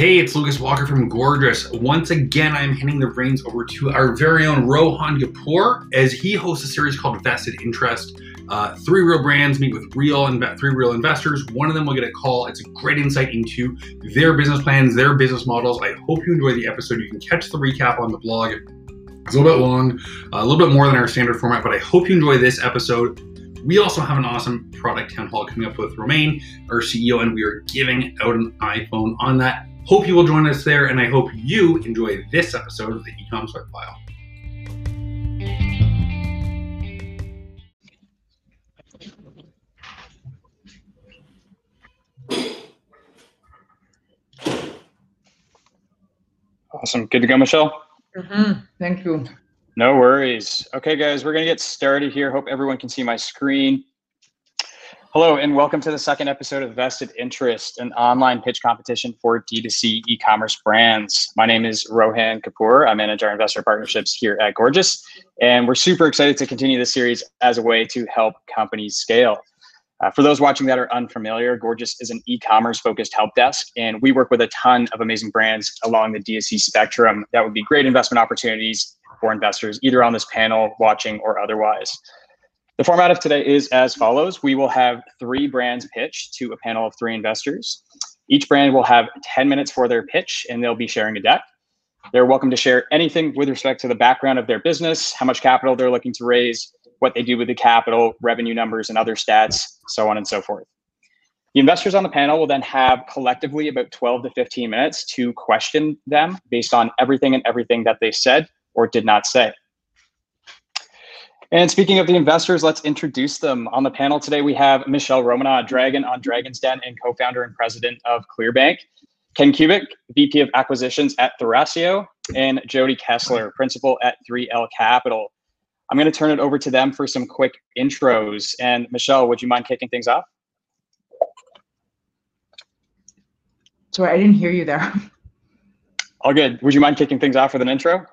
Hey, it's Lucas Walker from Gorgias. Once again, I'm handing the reins over to our very own Rohan Kapoor as he hosts a series called Vested Interest. Uh, three real brands meet with real three real investors. One of them will get a call. It's a great insight into their business plans, their business models. I hope you enjoy the episode. You can catch the recap on the blog. It's a little bit long, a little bit more than our standard format, but I hope you enjoy this episode. We also have an awesome product town hall coming up with Romain, our CEO, and we are giving out an iPhone on that. Hope you will join us there, and I hope you enjoy this episode of the Ecom Sweat File. Awesome. Good to go, Michelle. Mm-hmm. Thank you. No worries. Okay, guys, we're going to get started here. Hope everyone can see my screen. Hello, and welcome to the second episode of Vested Interest, an online pitch competition for D2C e commerce brands. My name is Rohan Kapoor. I manage our investor partnerships here at Gorgias, and we're super excited to continue this series as a way to help companies scale. Uh, for those watching that are unfamiliar, Gorgias is an e-commerce focused help desk, and we work with a ton of amazing brands along the DTC spectrum that would be great investment opportunities for investors, either on this panel, watching, or otherwise. The format of today is as follows. We will have three brands pitch to a panel of three investors. Each brand will have 10 minutes for their pitch, and they'll be sharing a deck. They're welcome to share anything with respect to the background of their business, how much capital they're looking to raise, what they do with the capital, revenue numbers, and other stats, so on and so forth. The investors on the panel will then have collectively about 12 to 15 minutes to question them based on everything and everything that they said or did not say. And speaking of the investors, let's introduce them. On the panel today, we have Michelle Romanow, Dragon on Dragon's Den and co-founder and president of Clearbanc, Ken Kubik, VP of Acquisitions at Thrasio, and Jody Kessler, principal at 3L Capital. I'm going to turn it over to them for some quick intros. And Michelle, would you mind kicking things off? Sorry, I didn't hear you there. All good. Would you mind kicking things off with an intro?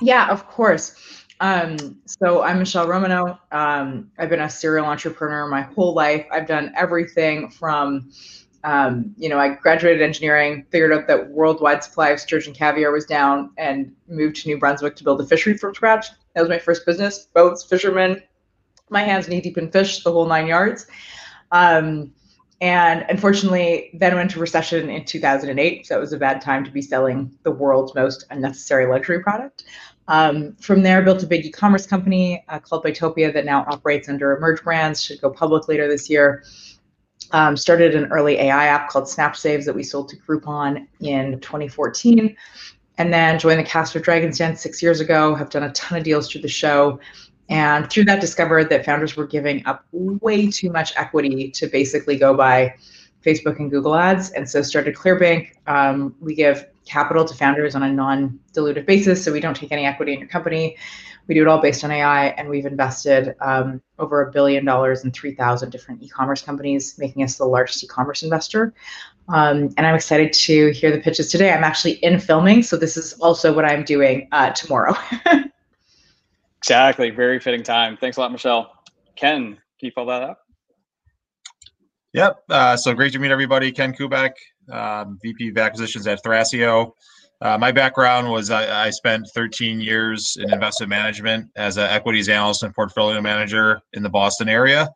Yeah, of course. Um, so I'm Michelle Romanow. Um, I've been a serial entrepreneur my whole life. I've done everything from, um, you know, I graduated engineering, figured out that worldwide supply of sturgeon caviar was down, and moved to New Brunswick to build a fishery from scratch. That was my first business. Boats, fishermen, my hands knee deep in fish, the whole nine yards. Um, and unfortunately, then went to recession in 2008. So it was a bad time to be selling the world's most unnecessary luxury product. Um, from there, built a big e-commerce company uh, called Buytopia that now operates under Emerge Brands. Should go public later this year. Um, started an early AI app called SnapSaves that we sold to Groupon in 2014, and then joined the cast of Dragon's Den six years ago. Have done a ton of deals through the show, and through that discovered that founders were giving up way too much equity to basically go buy Facebook and Google ads, and so started Clearbanc. Um, we give capital to founders on a non-dilutive basis, so we don't take any equity in your company. We do it all based on AI, and we've invested um, over a billion dollars in 3,000 different e-commerce companies, making us the largest e-commerce investor. Um, and I'm excited to hear the pitches today. I'm actually in filming, so this is also what I'm doing uh, tomorrow. exactly, very fitting time. Thanks a lot, Michelle. Ken, can you follow that up? Yep. Uh, so great to meet everybody. Ken Kubek, um, VP of Acquisitions at Thrasio. Uh, my background was I, I, spent 13 years in investment management as an equities analyst and portfolio manager in the Boston area,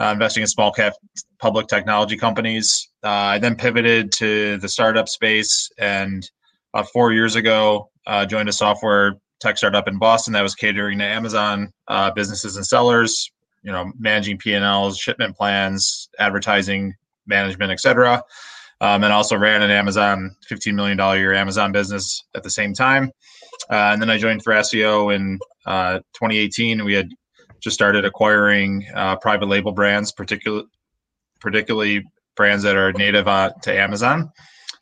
uh, investing in small cap public technology companies. Uh, I then pivoted to the startup space and about four years ago uh, joined a software tech startup in Boston that was catering to Amazon uh, businesses and sellers, you know, managing P&Ls, shipment plans, advertising management, et cetera um, and also ran an Amazon $15 million year Amazon business at the same time. Uh, and then I joined Thrasio in uh, 2018. We had just started acquiring uh, private label brands, particularly particularly brands that are native uh, to Amazon.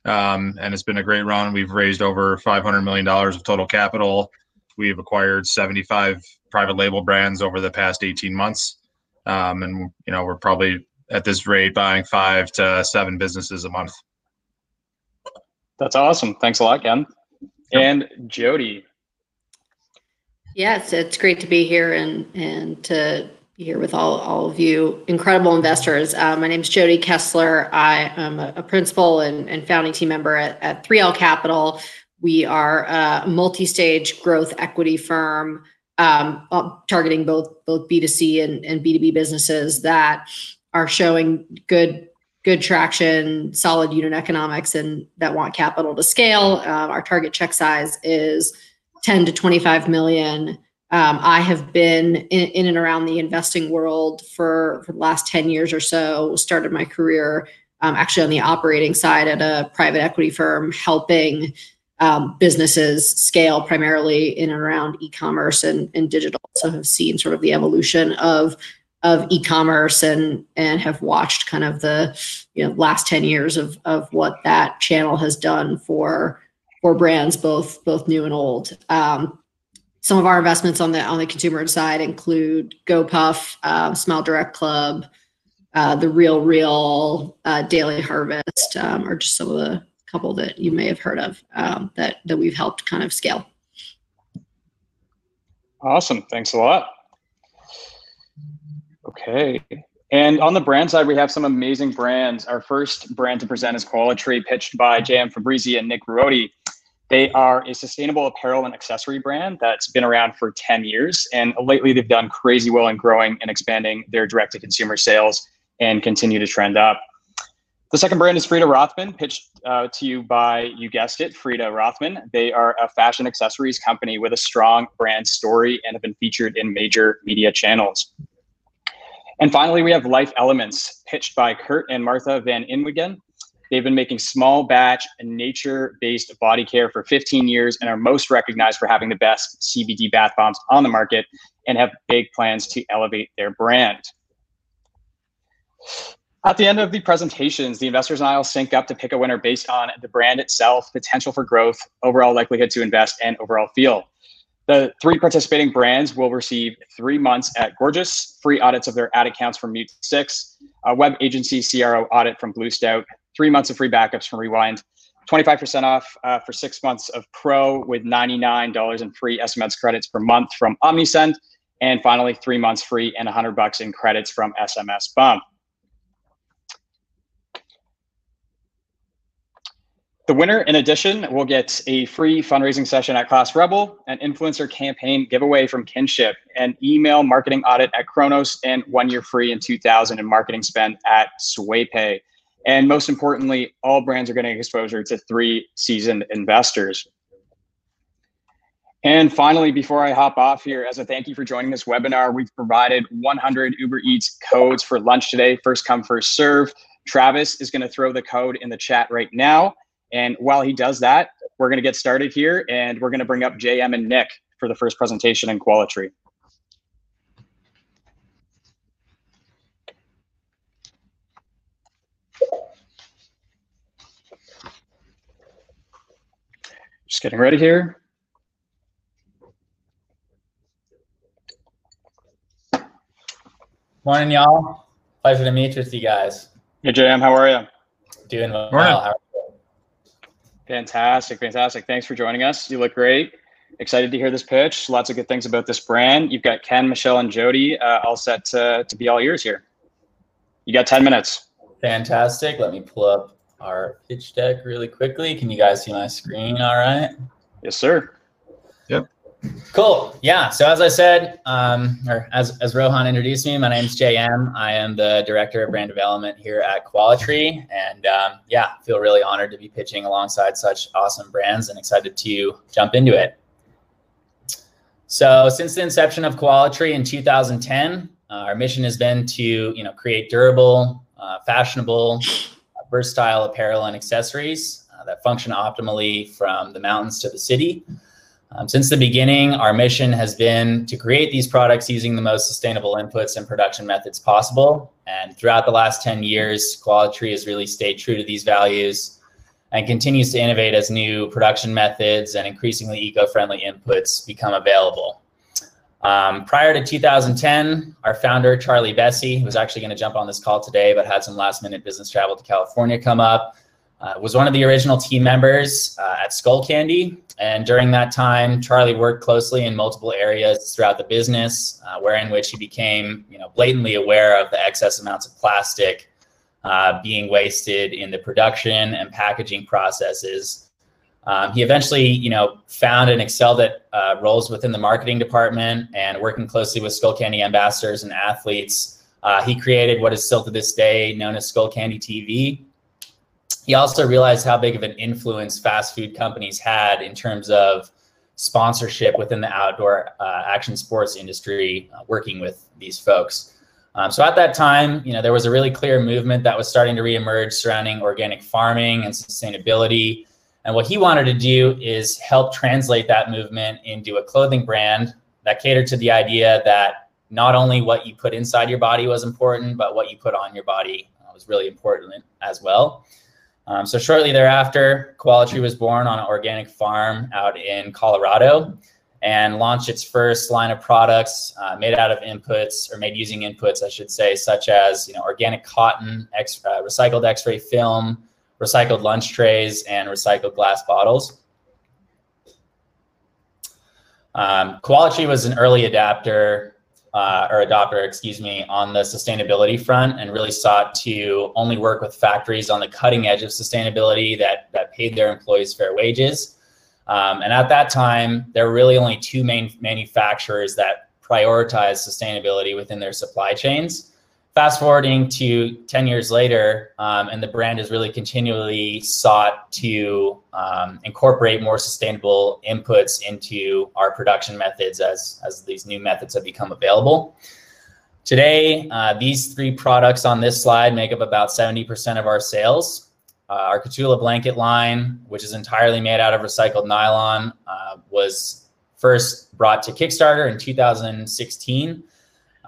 Um, and it's been a great run. We've raised over $500 million of total capital. We've acquired 75 private label brands over the past 18 months. Um, and, you know, we're probably at this rate buying five to seven businesses a month. That's awesome. Thanks a lot, Ken. Yep. And Jody. Yes, it's great to be here and and to be here with all, all of you incredible investors. Uh, my name is Jody Kessler. I am a, a principal and, and, founding team member at, at 3L Capital. We are a multi-stage growth equity firm um, targeting both both B2C and, and B2B businesses that are showing good good traction, solid unit economics, and that want capital to scale. Uh, our target check size is 10 to 25 million. Um, I have been in, in, and around the investing world for, for the last 10 years or so. Started my career um, actually on the operating side at a private equity firm, helping um, businesses scale primarily in and around e-commerce and, and digital. So have seen sort of the evolution of of e-commerce and and have watched kind of the you know last 10 years of of what that channel has done for for brands both both new and old. Um, some of our investments on the on the consumer side include GoPuff, uh, Smile Direct Club, uh, the Real Real, uh, Daily Harvest, um, or just some of the couple that you may have heard of um, that that we've helped kind of scale. Awesome, thanks a lot. Okay, and on the brand side, we have some amazing brands. Our first brand to present is Coalatree, pitched by JM Fabrizi and Nick Ruoti. They are a sustainable apparel and accessory brand that's been around for 10 years. And lately, they've done crazy well in growing and expanding their direct to consumer sales and continue to trend up. The second brand is Frida Rothman, pitched uh, to you by, you guessed it, Frida Rothman. They are a fashion accessories company with a strong brand story and have been featured in major media channels. And finally, we have Life Elements, pitched by Kurt and Martha Van Inwigen. They've been making small batch and nature based body care for 15 years and are most recognized for having the best CBD bath bombs on the market and have big plans to elevate their brand. At the end of the presentations, the investors and I will sync up to pick a winner based on the brand itself, potential for growth, overall likelihood to invest, and overall feel. The three participating brands will receive three months at Gorgias, free audits of their ad accounts from Mute 6, a web agency CRO audit from Blue Stout, three months of free backups from Rewind, 25% off uh, for six months of Pro with $99 in free SMS credits per month from OmniSend, and finally three months free and 100 bucks in credits from SMS Bump. The winner, in addition, will get a free fundraising session at Class Rebel, an influencer campaign giveaway from Kinship, an email marketing audit at Kronos, and one year free in 2000 in marketing spend at SwayPay. And most importantly, all brands are getting exposure to three seasoned investors. And finally, before I hop off here, as a thank you for joining this webinar, we've provided 100 Uber Eats codes for lunch today. First come, first serve. Travis is going to throw the code in the chat right now. And while he does that, we're going to get started here and we're going to bring up JM and Nick for the first presentation in Coalatree. Just getting ready here. Morning, y'all. Pleasure to meet with you guys. Hey, JM, how are you? Doing well. Morning. Fantastic, fantastic. Thanks for joining us. You look great. Excited to hear this pitch. Lots of good things about this brand. You've got Ken, Michelle, and Jody uh, all set to, to be all ears here. You got 10 minutes. Fantastic. Let me pull up our pitch deck really quickly. Can you guys see my screen all right? Yes, sir. Cool. Yeah. So as I said, um, or as, as Rohan introduced me, my name is JM. I am the director of brand development here at Coalatree. And um, yeah, feel really honored to be pitching alongside such awesome brands and excited to jump into it. So since the inception of Coalatree in 2010, uh, our mission has been to you know create durable, uh, fashionable, versatile apparel and accessories uh, that function optimally from the mountains to the city. Um, since the beginning, our mission has been to create these products using the most sustainable inputs and production methods possible. And throughout the last 10 years, Coalatree has really stayed true to these values and continues to innovate as new production methods and increasingly eco-friendly inputs become available. Um, prior to 2010, our founder, Charlie Bessie, was actually going to jump on this call today, but had some last minute business travel to California come up. Uh, was one of the original team members uh, at Skullcandy, and during that time, Charlie worked closely in multiple areas throughout the business, uh, wherein which he became, you know, blatantly aware of the excess amounts of plastic uh, being wasted in the production and packaging processes. Um, he eventually, you know, found and excelled at uh, roles within the marketing department and working closely with Skull Candy ambassadors and athletes. Uh, he created what is still to this day known as Skull Candy TV, he also realized how big of an influence fast food companies had in terms of sponsorship within the outdoor uh, action sports industry, uh, working with these folks. Um, so at that time, you know, there was a really clear movement that was starting to reemerge surrounding organic farming and sustainability. And what he wanted to do is help translate that movement into a clothing brand that catered to the idea that not only what you put inside your body was important, but what you put on your body uh, was really important as well. Um, so shortly thereafter, Coalatree was born on an organic farm out in Colorado and launched its first line of products uh, made out of inputs or made using inputs, I should say, such as you know organic cotton, X, uh, recycled X-ray film, recycled lunch trays, and recycled glass bottles. Um, Coalatree was an early adapter uh, or adopter, excuse me, on the sustainability front and really sought to only work with factories on the cutting edge of sustainability that, that paid their employees fair wages. Um, and at that time, there were really only two main manufacturers that prioritized sustainability within their supply chains fast forwarding to 10 years later, um, and the brand has really continually sought to um, incorporate more sustainable inputs into our production methods as, as these new methods have become available. Today, uh, these three products on this slide make up about 70% of our sales. Uh, our Kahtoola blanket line, which is entirely made out of recycled nylon, uh, was first brought to Kickstarter in 2016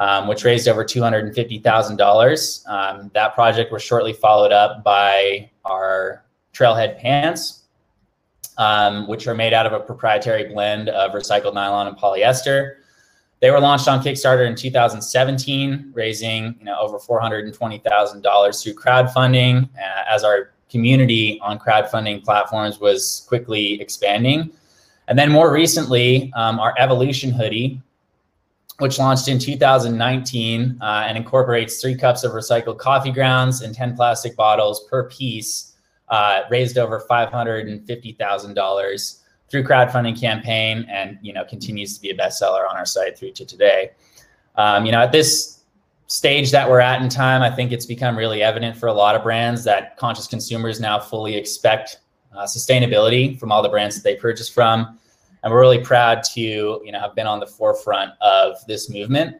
um, which raised over $250,000. Um, that project was shortly followed up by our Trailhead pants, um, which are made out of a proprietary blend of recycled nylon and polyester. They were launched on Kickstarter in 2017, raising you know, over $420,000 through crowdfunding uh, as our community on crowdfunding platforms was quickly expanding. And then more recently, um, our Evolution hoodie, which launched in 2019 uh, and incorporates three cups of recycled coffee grounds and 10 plastic bottles per piece, uh, raised over $550,000 through crowdfunding campaign and, you know, continues to be a bestseller on our site through to today. Um, you know, at this stage that we're at in time, I think it's become really evident for a lot of brands that conscious consumers now fully expect uh, sustainability from all the brands that they purchase from and we're really proud to you know have been on the forefront of this movement.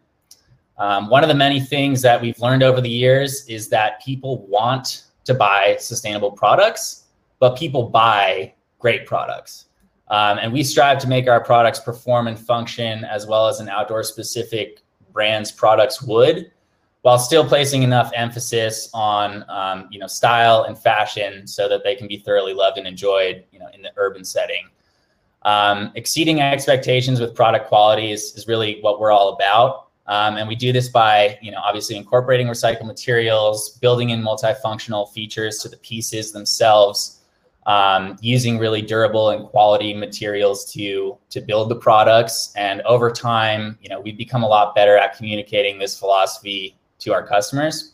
Um, one of the many things that we've learned over the years is that people want to buy sustainable products, but people buy great products. Um, and we strive to make our products perform and function as well as an outdoor specific brand's products would, while still placing enough emphasis on um, you know style and fashion so that they can be thoroughly loved and enjoyed you know in the urban setting. Um, exceeding expectations with product quality is, is really what we're all about. Um, and we do this by, you know, obviously incorporating recycled materials, building in multifunctional features to the pieces themselves, um, using really durable and quality materials to to build the products. And over time, you know, we've become a lot better at communicating this philosophy to our customers.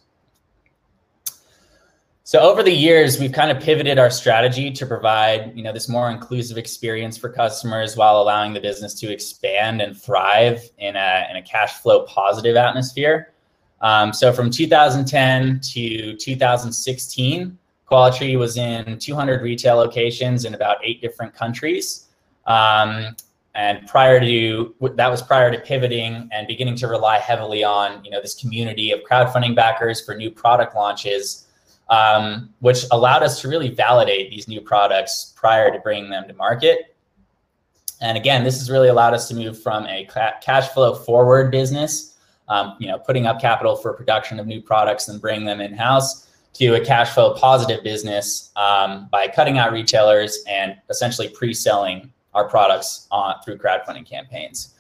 So over the years, we've kind of pivoted our strategy to provide, you know, this more inclusive experience for customers while allowing the business to expand and thrive in a, in a cash flow positive atmosphere. Um, so from 2010 to 2016, Coalatree was in 200 retail locations in about eight different countries. Um, and prior to that was prior to pivoting and beginning to rely heavily on, you know, this community of crowdfunding backers for new product launches um, which allowed us to really validate these new products prior to bringing them to market. And again, this has really allowed us to move from a cash flow forward business, um, you know, putting up capital for production of new products and bringing them in house, to a cash flow positive business um, by cutting out retailers and essentially pre-selling our products on, through crowdfunding campaigns.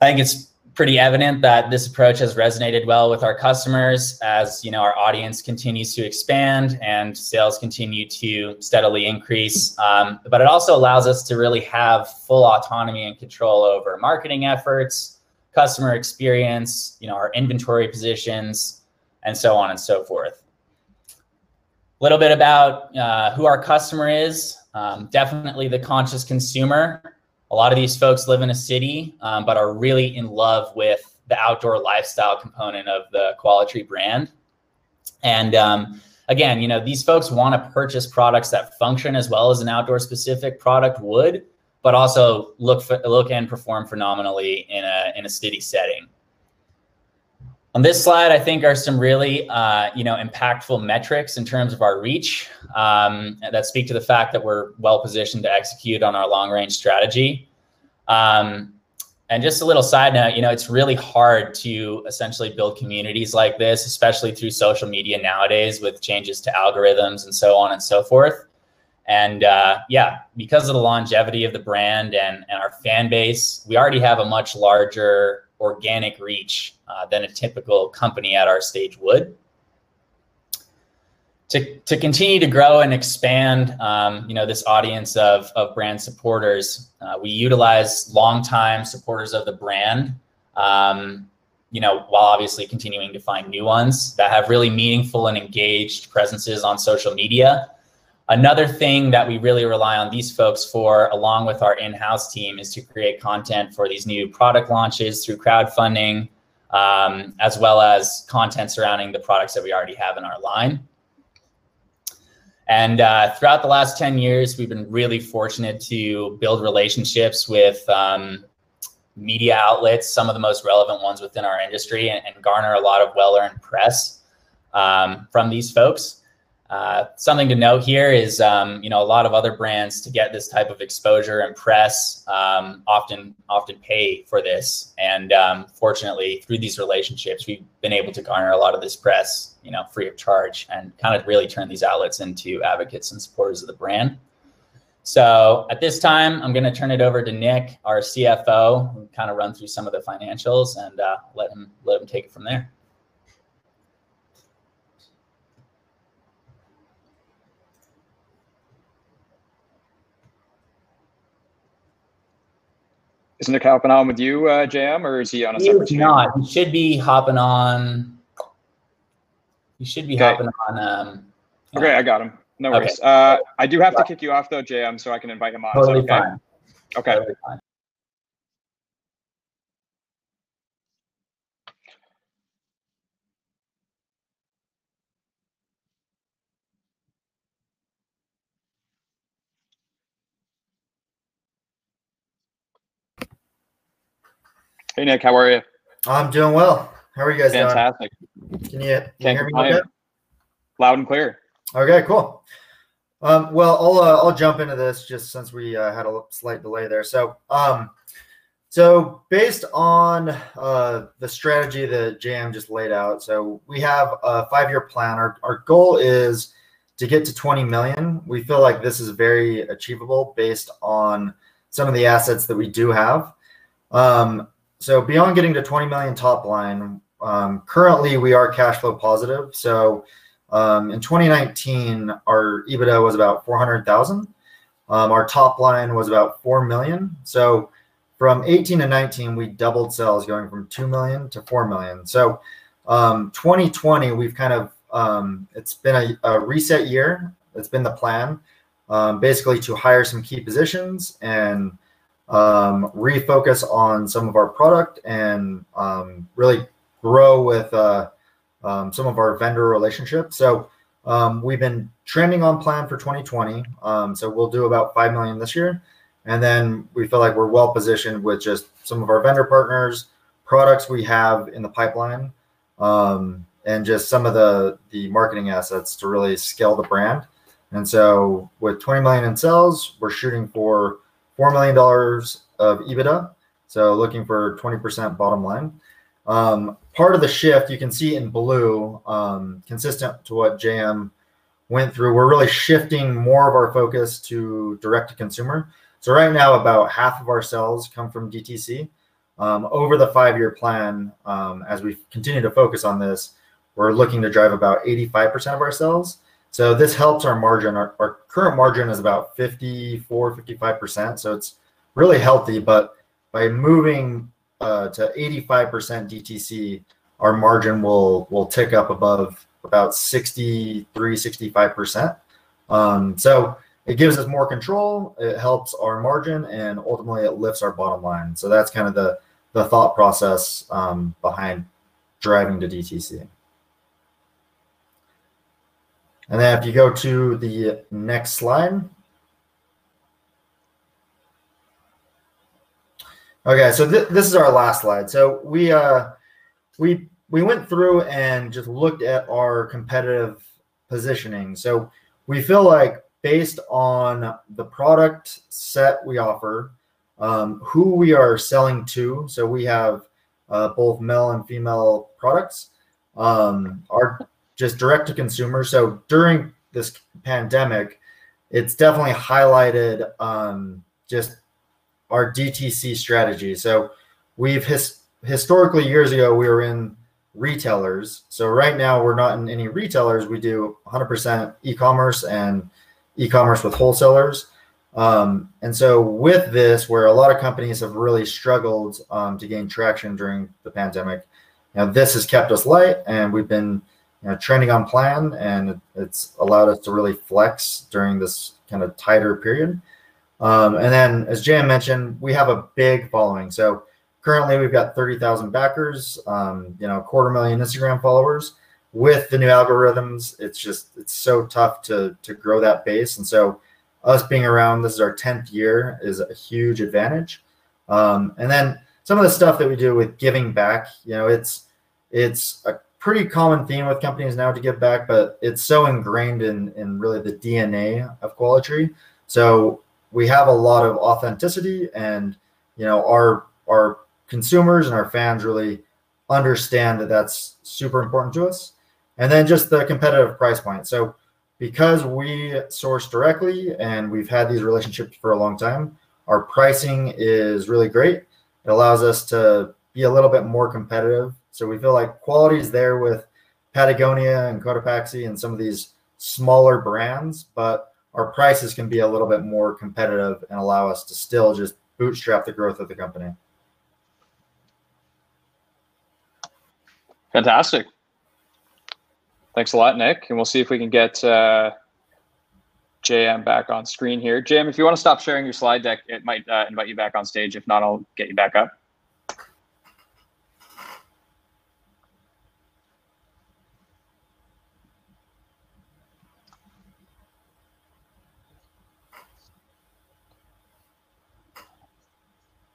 I think it's pretty evident that this approach has resonated well with our customers as you know our audience continues to expand and sales continue to steadily increase. Um, but it also allows us to really have full autonomy and control over marketing efforts customer experience you know our inventory positions and so on and so forth. A little bit about uh, who our customer is. Um, definitely the conscious consumer a lot of these folks live in a city, um, but are really in love with the outdoor lifestyle component of the Coalatree brand. And um, again, you know, these folks want to purchase products that function as well as an outdoor specific product would, but also look for, look and perform phenomenally in a in a city setting. On this slide, I think are some really, uh, you know, impactful metrics in terms of our reach um, that speak to the fact that we're well positioned to execute on our long range strategy. Um, and just a little side note, you know, it's really hard to essentially build communities like this, especially through social media nowadays with changes to algorithms and so on and so forth. And uh, yeah, because of the longevity of the brand and, and our fan base, we already have a much larger organic reach uh, than a typical company at our stage would. To, to continue to grow and expand, um, you know, this audience of, of brand supporters, uh, we utilize longtime supporters of the brand, um, you know, while obviously continuing to find new ones that have really meaningful and engaged presences on social media Another thing that we really rely on these folks for, along with our in-house team, is to create content for these new product launches through crowdfunding, um, as well as content surrounding the products that we already have in our line. And uh, throughout the last 10 years, we've been really fortunate to build relationships with um, media outlets, some of the most relevant ones within our industry, and, and garner a lot of well-earned press um, from these folks. Uh, something to note here is, um, you know, a lot of other brands to get this type of exposure and press um, often often pay for this. And um, fortunately, through these relationships, we've been able to garner a lot of this press, you know, free of charge, and kind of really turn these outlets into advocates and supporters of the brand. So at this time, I'm going to turn it over to Nick, our CFO, who kind of run through some of the financials, and uh, let him let him take it from there. Is Nick hopping on with you, uh, JM, or is he on a he separate is not. He should be hopping on. He should be Okay. hopping on. Um, Okay, I got him. No Okay. worries. Uh, I do have to kick you off though, JM, so I can invite him on. Totally okay? fine. Okay. Totally fine. Hey Nick, how are you? I'm doing well. How are you guys Fantastic. doing? Can you, can you Can't hear me okay? Loud and clear. Okay, cool. Um, well, I'll uh, I'll jump into this just since we uh, had a slight delay there. So, um, so based on uh, the strategy that JM just laid out, so we have a five-year plan. Our our goal is to get to 20 million. We feel like this is very achievable based on some of the assets that we do have. Um, so beyond getting to 20 million top line, um, currently we are cash flow positive. So um, in 2019, our EBITDA was about 400,000. Um, our top line was about 4 million. So from 18 to 19, we doubled sales going from 2 million to 4 million. So um, 2020, we've kind of, um, it's been a, a reset year. It's been the plan um, basically to hire some key positions and um, refocus on some of our product and um, really grow with uh, um, some of our vendor relationships. So um, we've been trending on plan for 2020. Um, so we'll do about 5 million this year. And then we feel like we're well positioned with just some of our vendor partners, products we have in the pipeline, um, and just some of the, the marketing assets to really scale the brand. And so with 20 million in sales, we're shooting for $4 million of EBITDA. So looking for 20% bottom line. Um, part of the shift you can see in blue, um, consistent to what JM went through, we're really shifting more of our focus to direct to consumer. So right now, about half of our sales come from DTC. Um, over the five-year plan, um, as we continue to focus on this, we're looking to drive about 85% of our sales. So this helps our margin. Our, our current margin is about 54, 55%. So it's really healthy. But by moving uh, to 85% DTC, our margin will will tick up above about 63, 65%. Um, so it gives us more control. It helps our margin, and ultimately it lifts our bottom line. So that's kind of the the thought process um, behind driving to DTC. And then if you go to the next slide. Okay, so th this is our last slide. So we uh, we we went through and just looked at our competitive positioning. So we feel like based on the product set we offer, um, who we are selling to. So we have uh, both male and female products. Um, are just direct to consumer. So during this pandemic, it's definitely highlighted um, just our DTC strategy. So we've his, historically years ago we were in retailers. So right now we're not in any retailers. We do 100% e-commerce and e-commerce with wholesalers. Um, and so with this, where a lot of companies have really struggled um, to gain traction during the pandemic, now this has kept us light, and we've been you know, trending on plan, and it's allowed us to really flex during this kind of tighter period. Um, and then, as Jan mentioned, we have a big following. So currently, we've got 30,000 backers, um, you know, a quarter million Instagram followers. With the new algorithms, it's just it's so tough to to grow that base, and so us being around, this is our 10th year, is a huge advantage. Um, and then some of the stuff that we do with giving back, you know, it's it's a pretty common theme with companies now to give back, but it's so ingrained in in really the DNA of Coalatree. So we have a lot of authenticity, and you know, our our consumers and our fans really understand that that's super important to us. And then just the competitive price point. So because we source directly and we've had these relationships for a long time, our pricing is really great. It allows us to be a little bit more competitive. So we feel like quality is there with Patagonia and Cotopaxi and some of these smaller brands, but our prices can be a little bit more competitive and allow us to still just bootstrap the growth of the company. Fantastic. Thanks a lot, Nick. And we'll see if we can get uh, JM back on screen here. JM, if you want to stop sharing your slide deck, it might uh, invite you back on stage. If not, I'll get you back up.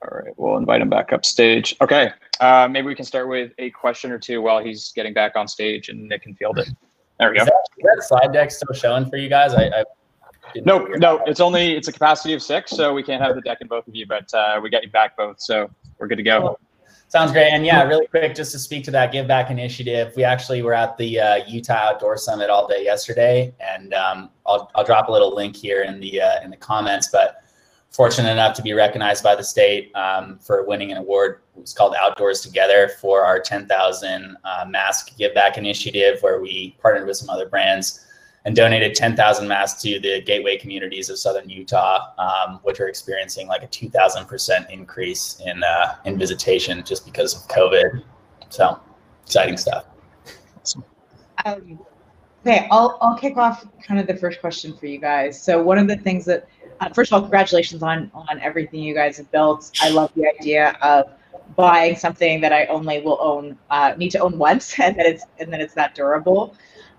All right, we'll invite him back up stage. Okay, uh, maybe we can start with a question or two while he's getting back on stage and Nick can field it. There we go. Is that, is that slide deck still showing for you guys? I, I no, no, it's only it's a capacity of six, so we can't have the deck in both of you, but uh, we got you back both, so we're good to go. Cool. Sounds great. And yeah, really quick, just to speak to that Give Back initiative, we actually were at the uh, Utah Outdoor Summit all day yesterday, and um, I'll, I'll drop a little link here in the uh, in the comments. But fortunate enough to be recognized by the state um, for winning an award. It was called Outdoors Together for our 10,000 uh, mask give back initiative, where we partnered with some other brands and donated 10,000 masks to the gateway communities of southern Utah, um, which are experiencing like a 2,000% increase in uh, in visitation just because of COVID. So exciting stuff. Um, okay, I'll I'll kick off kind of the first question for you guys. So one of the things that uh, first of all, congratulations on on everything you guys have built. I love the idea of buying something that I only will own, uh, need to own once, and that it's and then it's that durable.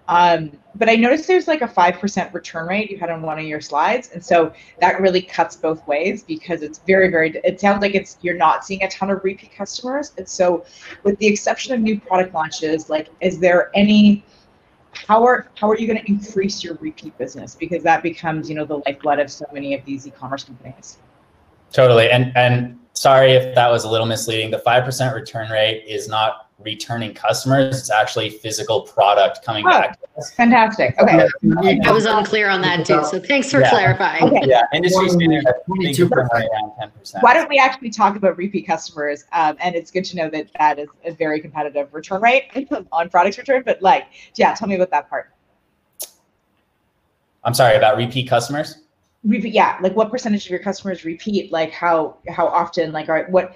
Um, but I noticed there's like a five percent return rate you had on one of your slides, and so that really cuts both ways because it's very very. It sounds like it's you're not seeing a ton of repeat customers, and so with the exception of new product launches, like is there any how are how are you going to increase your repeat business? Because that becomes you know the lifeblood of so many of these e-commerce companies. Totally and and sorry if that was a little misleading. The 5% return rate is not returning customers. It's actually physical product coming Oh. back. Fantastic. Okay. I was unclear on that too, so thanks for Yeah. clarifying. Okay. Yeah, industry standard. I think 22 it's around ten percent. Why don't we actually talk about repeat customers? Um, and it's good to know that that is a very competitive return rate on products return. But like, yeah, tell me about that part. I'm sorry about repeat customers. Repeat, yeah. Like, what percentage of your customers repeat? Like, how how often? Like, are what?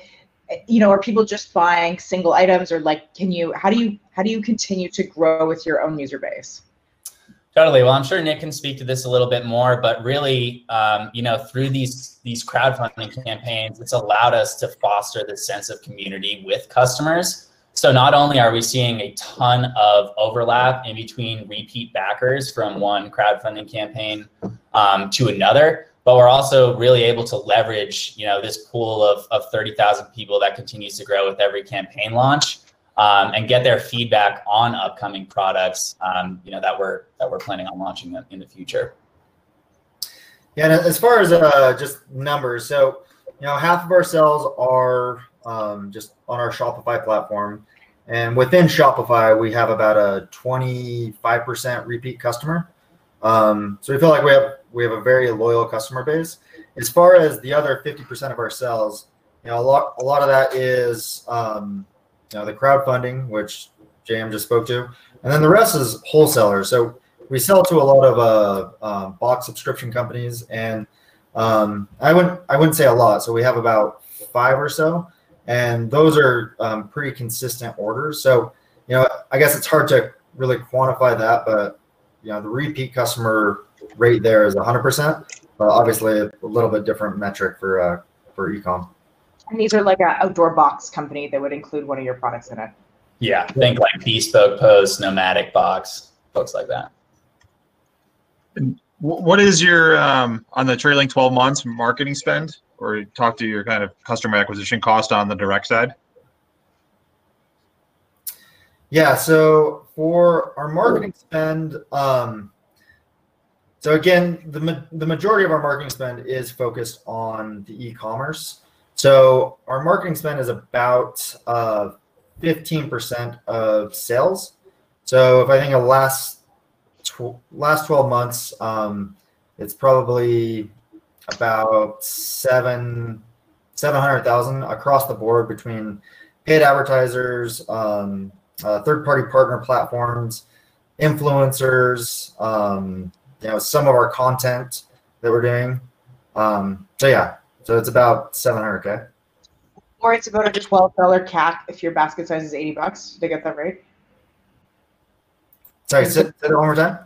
You know, are people just buying single items, or like, can you? How do you how do you continue to grow with your own user base? Totally. Well, I'm sure Nick can speak to this a little bit more, but really, um, you know, through these these crowdfunding campaigns, it's allowed us to foster this sense of community with customers. So not only are we seeing a ton of overlap in between repeat backers from one crowdfunding campaign um, to another, but we're also really able to leverage, you know, this pool of, of 30,000 people that continues to grow with every campaign launch um, and get their feedback on upcoming products, um, you know, that we're that we're planning on launching in- the future. Yeah, and as far as uh, just numbers, so you know, half of our sales are um, just on our Shopify platform, and within Shopify, we have about a twenty-five percent repeat customer. Um, so we feel like we have we have a very loyal customer base. As far as the other fifty percent of our sales, you know, a lot a lot of that is um, you know the crowdfunding, which JM just spoke to, and then the rest is wholesalers. So we sell to a lot of uh, um, box subscription companies, and um, I wouldn't I wouldn't say a lot. So we have about five or so, and those are um, pretty consistent orders. So you know, I guess it's hard to really quantify that, but you know, the repeat customer rate there is 100 percent. But obviously, a little bit different metric for uh, for ecom. And these are like an outdoor box company that would include one of your products in it. Yeah, think like bespoke post, nomadic box, folks like that. Wh- What is your um, on the trailing 12 months marketing spend, or talk to your kind of customer acquisition cost on the direct side? Yeah. So for our marketing spend, um, so again, the the majority of our marketing spend is focused on the e-commerce. So our marketing spend is about uh, 15% of sales. So if I think of last tw- last 12 months, um, it's probably about seven 700,000 across the board between paid advertisers, um, uh, third-party partner platforms, influencers, um, you know, some of our content that we're doing. Um, so yeah, so it's about 700k. Or it's about a twelve dollar CAC if your basket size is eighty bucks. Did I get that right? Sorry, say, say that one more time.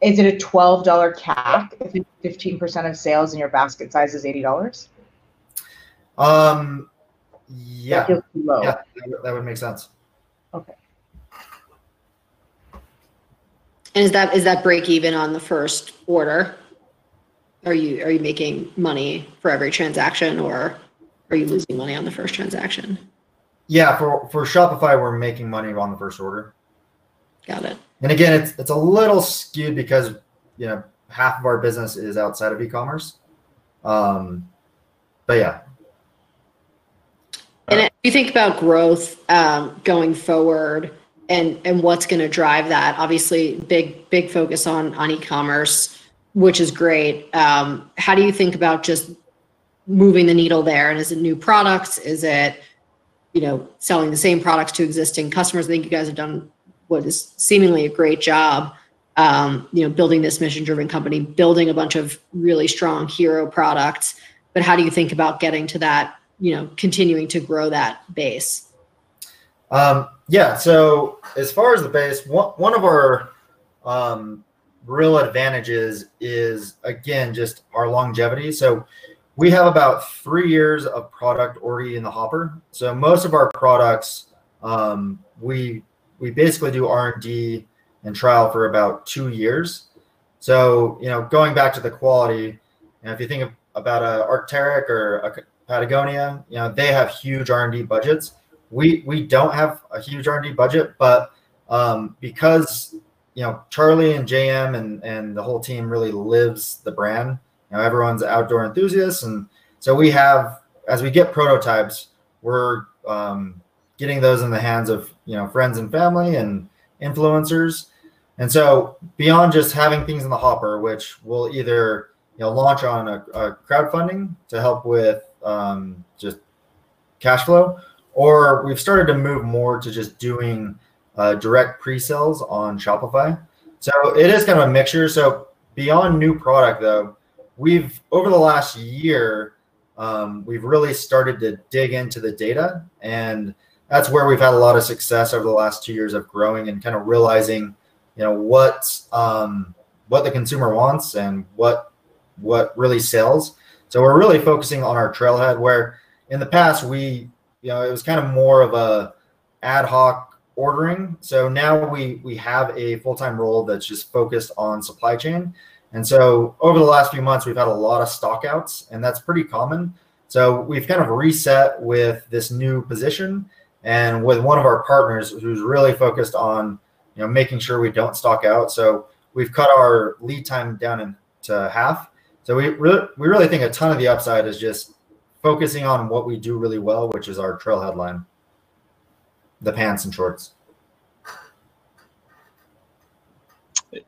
Is it a twelve dollar CAC if fifteen percent of sales and your basket size is eighty dollars? Um, yeah, That feels too low. yeah, that that would make sense. Okay. And is that is that break even on the first order? Are you are you making money for every transaction or are you losing money on the first transaction? Yeah, for for Shopify, we're making money on the first order. Got it. And again, it's it's a little skewed because you know half of our business is outside of e-commerce. Um, but yeah, And if you think about growth um, going forward and and what's going to drive that, obviously big big focus on on e-commerce, which is great. Um, how do you think about just moving the needle there? And is it new products? Is it you know selling the same products to existing customers? I think you guys have done what is seemingly a great job. Um, you know, building this mission-driven company, building a bunch of really strong hero products. But how do you think about getting to that you know continuing to grow that base Um, yeah. So as far as the base, one, one of our um, real advantages is again just our longevity. So we have about three years of product already in the hopper. So most of our products, um, we we basically do R and D and trial for about two years. So you know, going back to the quality, know, if you think of, about a Arc'teryx or a Patagonia, you know, they have huge R and D budgets we we don't have a huge R&D budget, but um, because you know Charlie and JM and and the whole team really lives the brand. You know, everyone's outdoor enthusiasts, and so we have as we get prototypes, we're um, getting those in the hands of you know friends and family and influencers. And so beyond just having things in the hopper, which will either you know launch on a, a crowdfunding to help with um, just cash flow, or we've started to move more to just doing uh, direct pre-sales on Shopify. So it is kind of a mixture. So beyond new product though, we've over the last year um, we've really started to dig into the data and that's where we've had a lot of success over the last two years of growing and kind of realizing, you know, what um, what the consumer wants and what what really sells. So we're really focusing on our trailhead. Where in the past we, you know, it was kind of more of a ad hoc ordering. So now we we have a full time role that's just focused on supply chain. And so over the last few months, we've had a lot of stockouts, and that's pretty common. So we've kind of reset with this new position and with one of our partners who's really focused on you know making sure we don't stock out. So we've cut our lead time down into half. So we we really think a ton of the upside is just focusing on what we do really well, which is our trailhead line, the pants and shorts.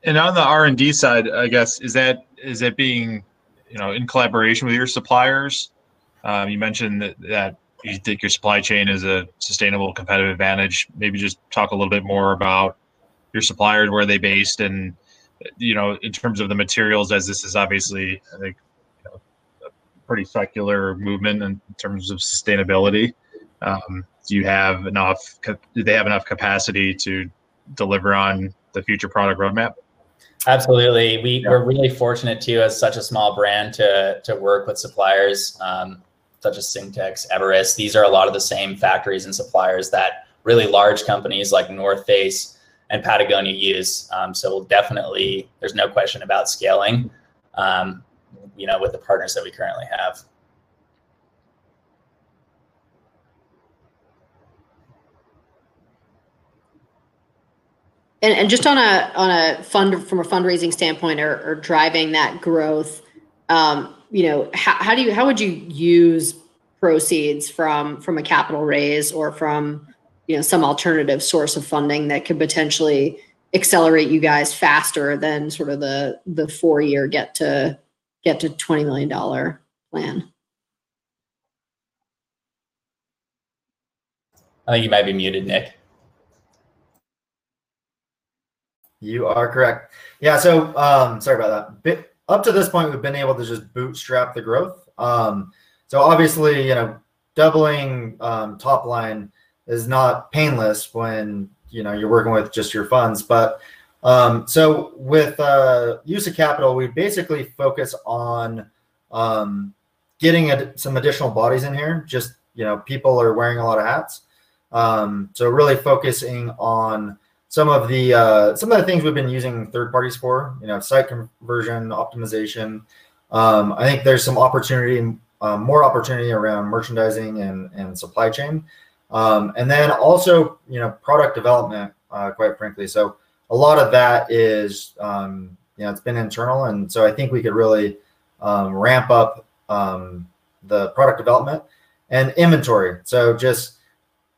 And on the R and D side, I guess is that is that being you know in collaboration with your suppliers? Um, you mentioned that, that you think your supply chain is a sustainable competitive advantage. Maybe just talk a little bit more about your suppliers, where they based, and you know, in terms of the materials, as this is obviously, I think, pretty secular movement in terms of sustainability. Um, do you have enough? Do they have enough capacity to deliver on the future product roadmap? Absolutely, we, yeah. we're really fortunate too, as such a small brand, to to work with suppliers. Um, such as Syntex, Everest. These are a lot of the same factories and suppliers that really large companies like North Face and Patagonia use. Um, so we'll definitely, there's no question about scaling, um, you know, with the partners that we currently have. And, and just on a on a fund from a fundraising standpoint or, or driving that growth, um, you know, how, how do you how would you use proceeds from from a capital raise or from you know some alternative source of funding that could potentially accelerate you guys faster than sort of the the four year get to get to 20 million dollar plan i think you might be muted nick you are correct yeah so um sorry about that up to this point, we've been able to just bootstrap the growth. Um, so obviously, you know, doubling um, top line is not painless when you know you're working with just your funds. But um, so with uh, use of capital, we basically focus on um, getting a, some additional bodies in here. Just you know, people are wearing a lot of hats. Um, so really focusing on some of the uh, some of the things we've been using third parties for, you know, site conversion, optimization. Um, I think there's some opportunity, um, more opportunity around merchandising and, and supply chain. Um, and then also, you know, product development, uh, quite frankly. So a lot of that is, um, you know, it's been internal. And so I think we could really um, ramp up um, the product development and inventory. So just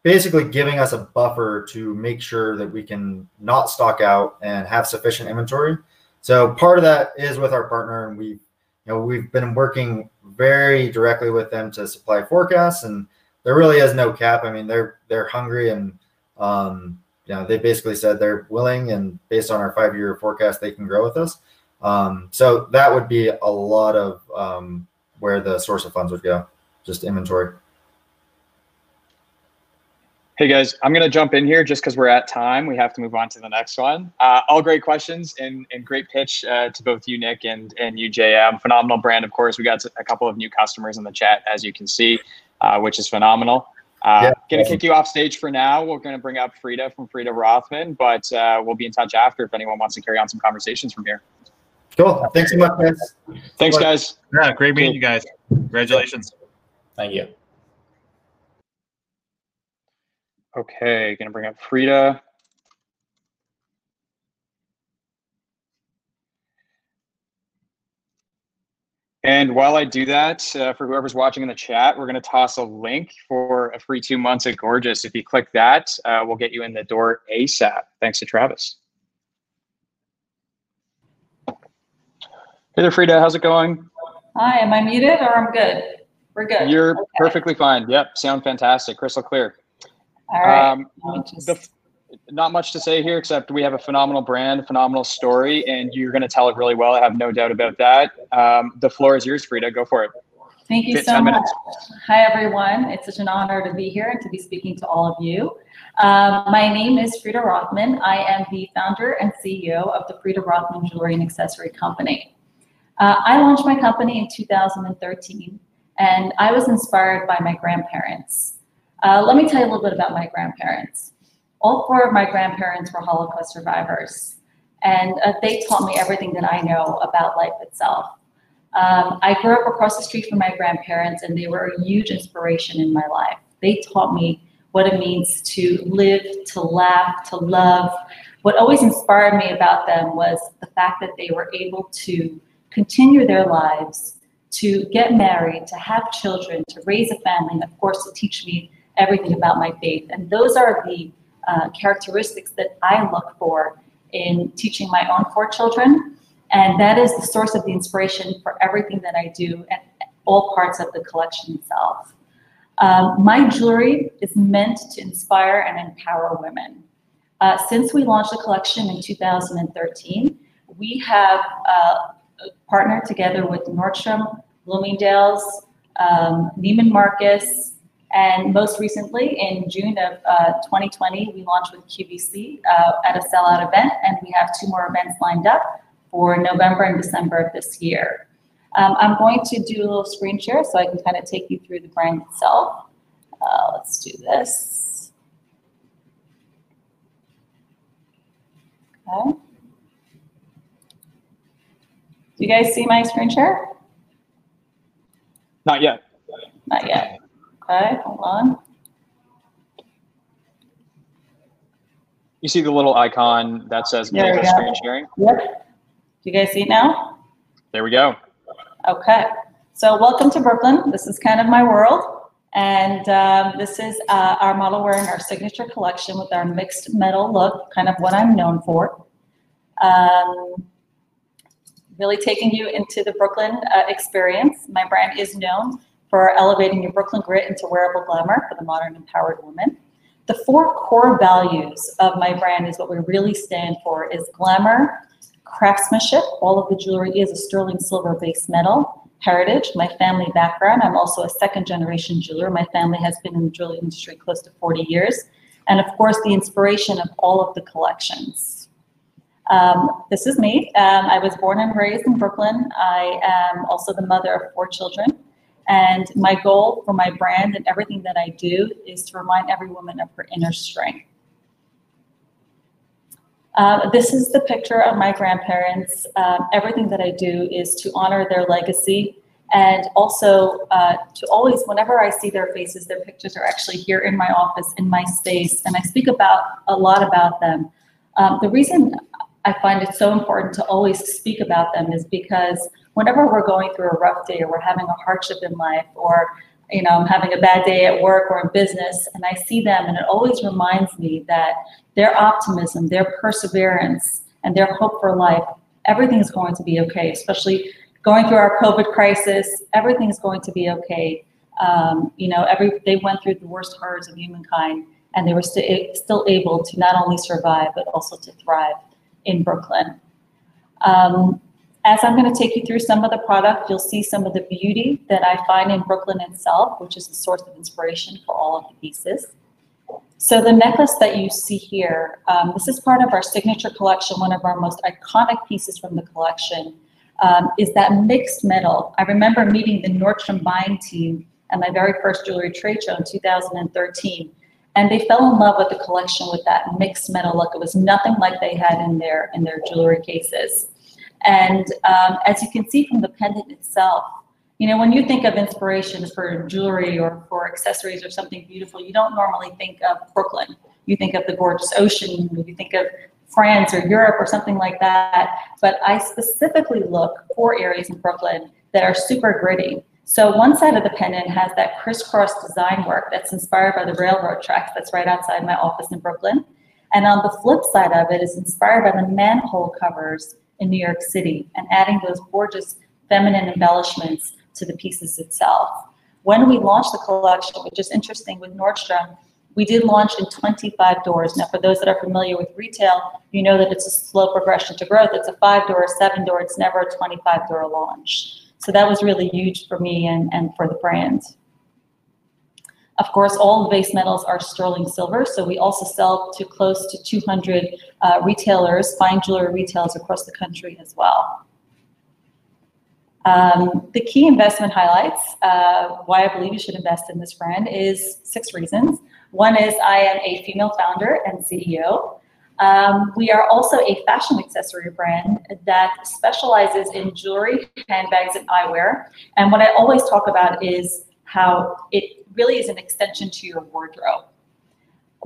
basically giving us a buffer to make sure that we can not stock out and have sufficient inventory. So part of that is with our partner, and we, you know, we've been working very directly with them to supply forecasts, and there really is no cap. I mean, they're they're hungry, and um, you know, they basically said they're willing, and based on our five year forecast, they can grow with us. Um, so that would be a lot of um, where the source of funds would go, just inventory. Hey guys, I'm going to jump in here just because we're at time. We have to move on to the next one. Uh, all great questions and, and great pitch uh, to both you, Nick, and, and you, JM. Phenomenal brand, of course. We got a couple of new customers in the chat, as you can see, uh, which is phenomenal. Uh, yeah, going to kick you off stage for now. We're going to bring up Frida from Frida Rothman, but uh, we'll be in touch after if anyone wants to carry on some conversations from here. Cool. Thanks so much, guys. Thanks, guys. Yeah, great meeting you guys. Congratulations. Thank you. Okay, gonna bring up Frida. And while I do that, uh, for whoever's watching in the chat, we're going to toss a link for a free two months at Gorgias. If you click that, uh, we'll get you in the door ASAP. Thanks to Travis. Hey there, Frida. How's it going? Hi, am I muted or I'm good? We're good. You're okay. perfectly fine. Yep, sound fantastic, crystal clear. All right. Um, the, not much to say here except we have a phenomenal brand, phenomenal story, and you're going to tell it really well. I have no doubt about that. Um, the floor is yours, Frida. Go for it. Thank you so much. Hi, everyone. It's such an honor to be here and to be speaking to all of you. Um, my name is Frida Rothman. I am the founder and CEO of the Frida Rothman Jewelry and Accessory Company. Uh, I launched my company in 2013, and I was inspired by my grandparents. Uh, let me tell you a little bit about my grandparents all four of my grandparents were Holocaust survivors, and uh, they taught me everything that I know about life itself. Um, I grew up across the street from my grandparents, and they were a huge inspiration in my life. They taught me what it means to live, to laugh, to love. What always inspired me about them was the fact that they were able to continue their lives, to get married, to have children, to raise a family, and of course, to teach me everything about my faith. And those are the uh, characteristics that I look for in teaching my own four children. And that is the source of the inspiration for everything that I do and all parts of the collection itself. Um, my jewelry is meant to inspire and empower women. Uh, since we launched the collection in 2013, we have uh, partnered together with Nordstrom, Bloomingdale's, um, Neiman Marcus, and most recently, in June of uh, 2020, we launched with QVC uh, at a sellout event, and we have two more events lined up for November and December of this year. Um, I'm going to do a little screen share so I can kind of take you through the brand itself. Uh, let's do this. Okay. Do you guys see my screen share? Not yet. Not yet. Okay, hold on. You see the little icon that says There screen sharing? Yep. Do you guys see it now? There we go. Okay. So welcome to Brooklyn. This is kind of my world. And um, this is uh, our model wearing our signature collection with our mixed metal look, kind of what I'm known for. Um, really taking you into the Brooklyn uh, experience. My brand is known for elevating your Brooklyn grit into wearable glamour for the modern empowered woman. The four core values of my brand is what we really stand for is glamour, craftsmanship. All of the jewelry is a sterling silver base metal. Heritage, my family background. I'm also a second generation jeweler. My family has been in the jewelry industry close to 40 years. And of course, the inspiration of all of the collections. Um, this is me. Um, I was born and raised in Brooklyn. I am also the mother of four children. And my goal for my brand and everything that I do is to remind every woman of her inner strength. Uh, this is the picture of my grandparents. Um, everything that I do is to honor their legacy and also uh, to always, whenever I see their faces, their pictures are actually here in my office, in my space, and I speak about a lot about them. Um, the reason I find it so important to always speak about them is because whenever we're going through a rough day or we're having a hardship in life or you know, I'm having a bad day at work or in business, and I see them, and it always reminds me that their optimism, their perseverance, and their hope for life, everything's going to be okay, especially going through our COVID crisis, everything's going to be okay. Um, you know, every they went through the worst horrors of humankind, and they were st- still able to not only survive, but also to thrive in Brooklyn. Um, as I'm going to take you through some of the product, you'll see some of the beauty that I find in Brooklyn itself, which is the source of inspiration for all of the pieces. So the necklace that you see here, um, this is part of our signature collection, one of our most iconic pieces from the collection, um, is that mixed metal. I remember meeting the Nordstrom buying team at my very first jewelry trade show in 2013, and they fell in love with the collection with that mixed metal look. It was nothing like they had in their in their jewelry cases. And um, as you can see from the pendant itself, you know, when you think of inspiration for jewelry or for accessories or something beautiful, you don't normally think of Brooklyn. You think of the gorgeous ocean, you think of France or Europe or something like that. But I specifically look for areas in Brooklyn that are super gritty. So one side of the pendant has that crisscross design work that's inspired by the railroad tracks that's right outside my office in Brooklyn. And on the flip side of it is inspired by the manhole covers in New York City and adding those gorgeous feminine embellishments to the pieces itself. When we launched the collection, which is interesting with Nordstrom, we did launch in 25 doors. Now, for those that are familiar with retail, you know that it's a slow progression to growth. It's a five door, seven door, it's never a 25 door launch. So that was really huge for me and, and for the brand. Of course, all the base metals are sterling silver, so we also sell to close to 200 uh, retailers, fine jewelry retailers across the country as well. Um, the key investment highlights, uh, why I believe you should invest in this brand is six reasons. One is I am a female founder and CEO. Um, we are also a fashion accessory brand that specializes in jewelry, handbags, and eyewear. And what I always talk about is how it really is an extension to your wardrobe.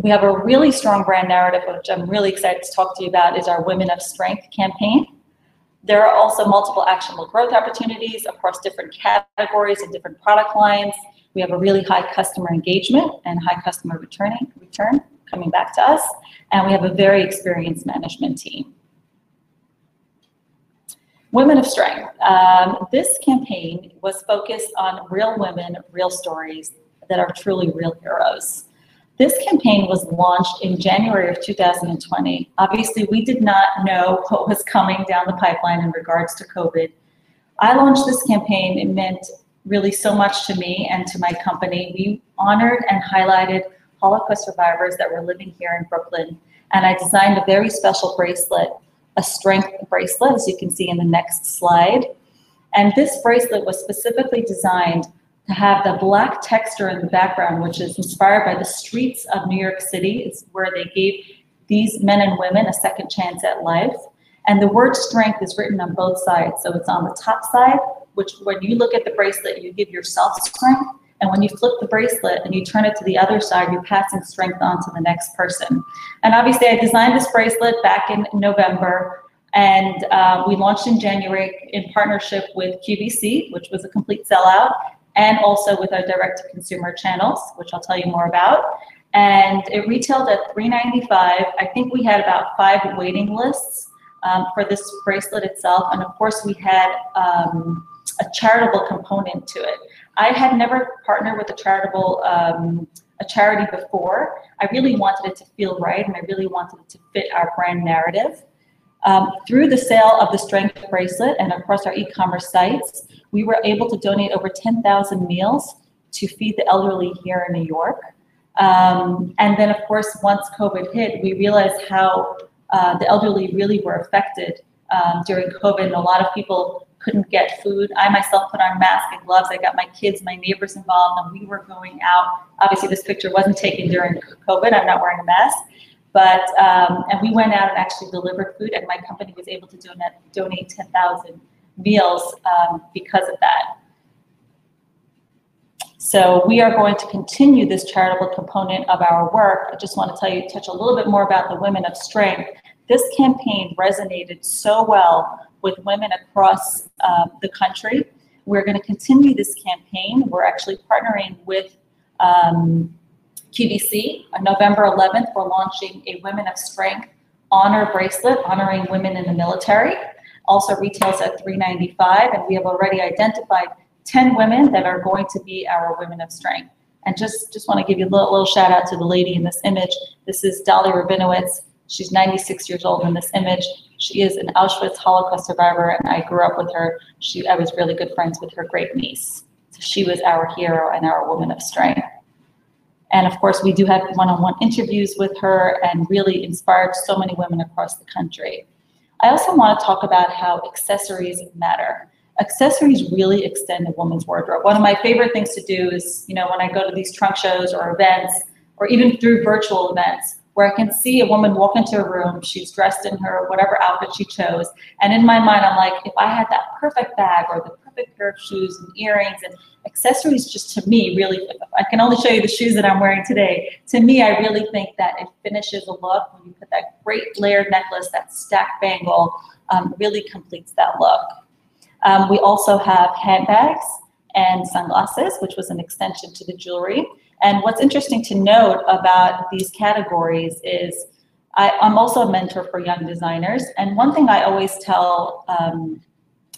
We have a really strong brand narrative, which I'm really excited to talk to you about, is our Women of Strength campaign. There are also multiple actionable growth opportunities across different categories and different product lines. We have a really high customer engagement and high customer returning return coming back to us and we have a very experienced management team. Women of Strength. Um, this campaign was focused on real women, real stories that are truly real heroes. This campaign was launched in January of 2020. Obviously, we did not know what was coming down the pipeline in regards to COVID. I launched this campaign. It meant really so much to me and to my company. We honored and highlighted Holocaust survivors that were living here in Brooklyn. And I designed a very special bracelet, a strength bracelet, as you can see in the next slide. And this bracelet was specifically designed to have the black texture in the background, which is inspired by the streets of New York City. It's where they gave these men and women a second chance at life. And the word strength is written on both sides. So it's on the top side, which when you look at the bracelet, you give yourself strength. And when you flip the bracelet and you turn it to the other side, you're passing strength on to the next person. And obviously, I designed this bracelet back in November, and uh, we launched in January in partnership with QVC, which was a complete sellout, and also with our direct to consumer channels, which I'll tell you more about. And it retailed at 395. I think we had about five waiting lists um, for this bracelet itself. And of course, we had um, a charitable component to it. I had never partnered with a charitable um, a charity before. I really wanted it to feel right, and I really wanted it to fit our brand narrative. Um, through the sale of the Strength bracelet and across our e-commerce sites, we were able to donate over 10,000 meals to feed the elderly here in New York. Um, and then, of course, once COVID hit, we realized how uh, the elderly really were affected um, during COVID, and a lot of people couldn't get food. I myself put on mask and gloves. I got my kids, my neighbors involved, and we were going out. Obviously, this picture wasn't taken during COVID. I'm not wearing a mask. But, um, and we went out and actually delivered food, and my company was able to donate, donate 10,000 meals um, because of that. So we are going to continue this charitable component of our work. I just want to tell you, touch a little bit more about the Women of Strength. This campaign resonated so well with women across uh, the country. We're going to continue this campaign. We're actually partnering with um, QVC. On November 11th, we're launching a Women of Strength honor bracelet honoring women in the military. Also retails at 395, and we have already identified 10 women that are going to be our Women of Strength. And just, just want to give you a little, little shout out to the lady in this image. This is Dolly Rabinowitz. She's 96 years old in this image. She is an Auschwitz Holocaust survivor, and I grew up with her. She, I was really good friends with her great niece. So she was our hero and our woman of strength. And of course, we do have one-on-one interviews with her and really inspired so many women across the country. I also want to talk about how accessories matter. Accessories really extend a woman's wardrobe. One of my favorite things to do is, you know, when I go to these trunk shows or events, or even through virtual events, where I can see a woman walk into a room, she's dressed in her whatever outfit she chose. And in my mind, I'm like, if I had that perfect bag or the perfect pair of shoes and earrings and accessories, just to me, really, I can only show you the shoes that I'm wearing today. To me, I really think that it finishes a look when you put that great layered necklace, that stack bangle, um, really completes that look. Um, we also have handbags and sunglasses, which was an extension to the jewelry. And what's interesting to note about these categories is I, am also a mentor for young designers. And one thing I always tell um,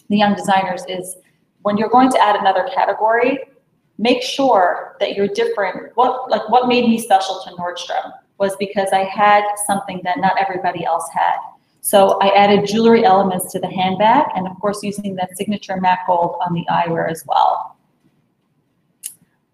the young designers is when you're going to add another category, make sure that you're different. What like what made me special to Nordstrom was because I had something that not everybody else had. So I added jewelry elements to the handbag and of course using that signature matte gold on the eyewear as well.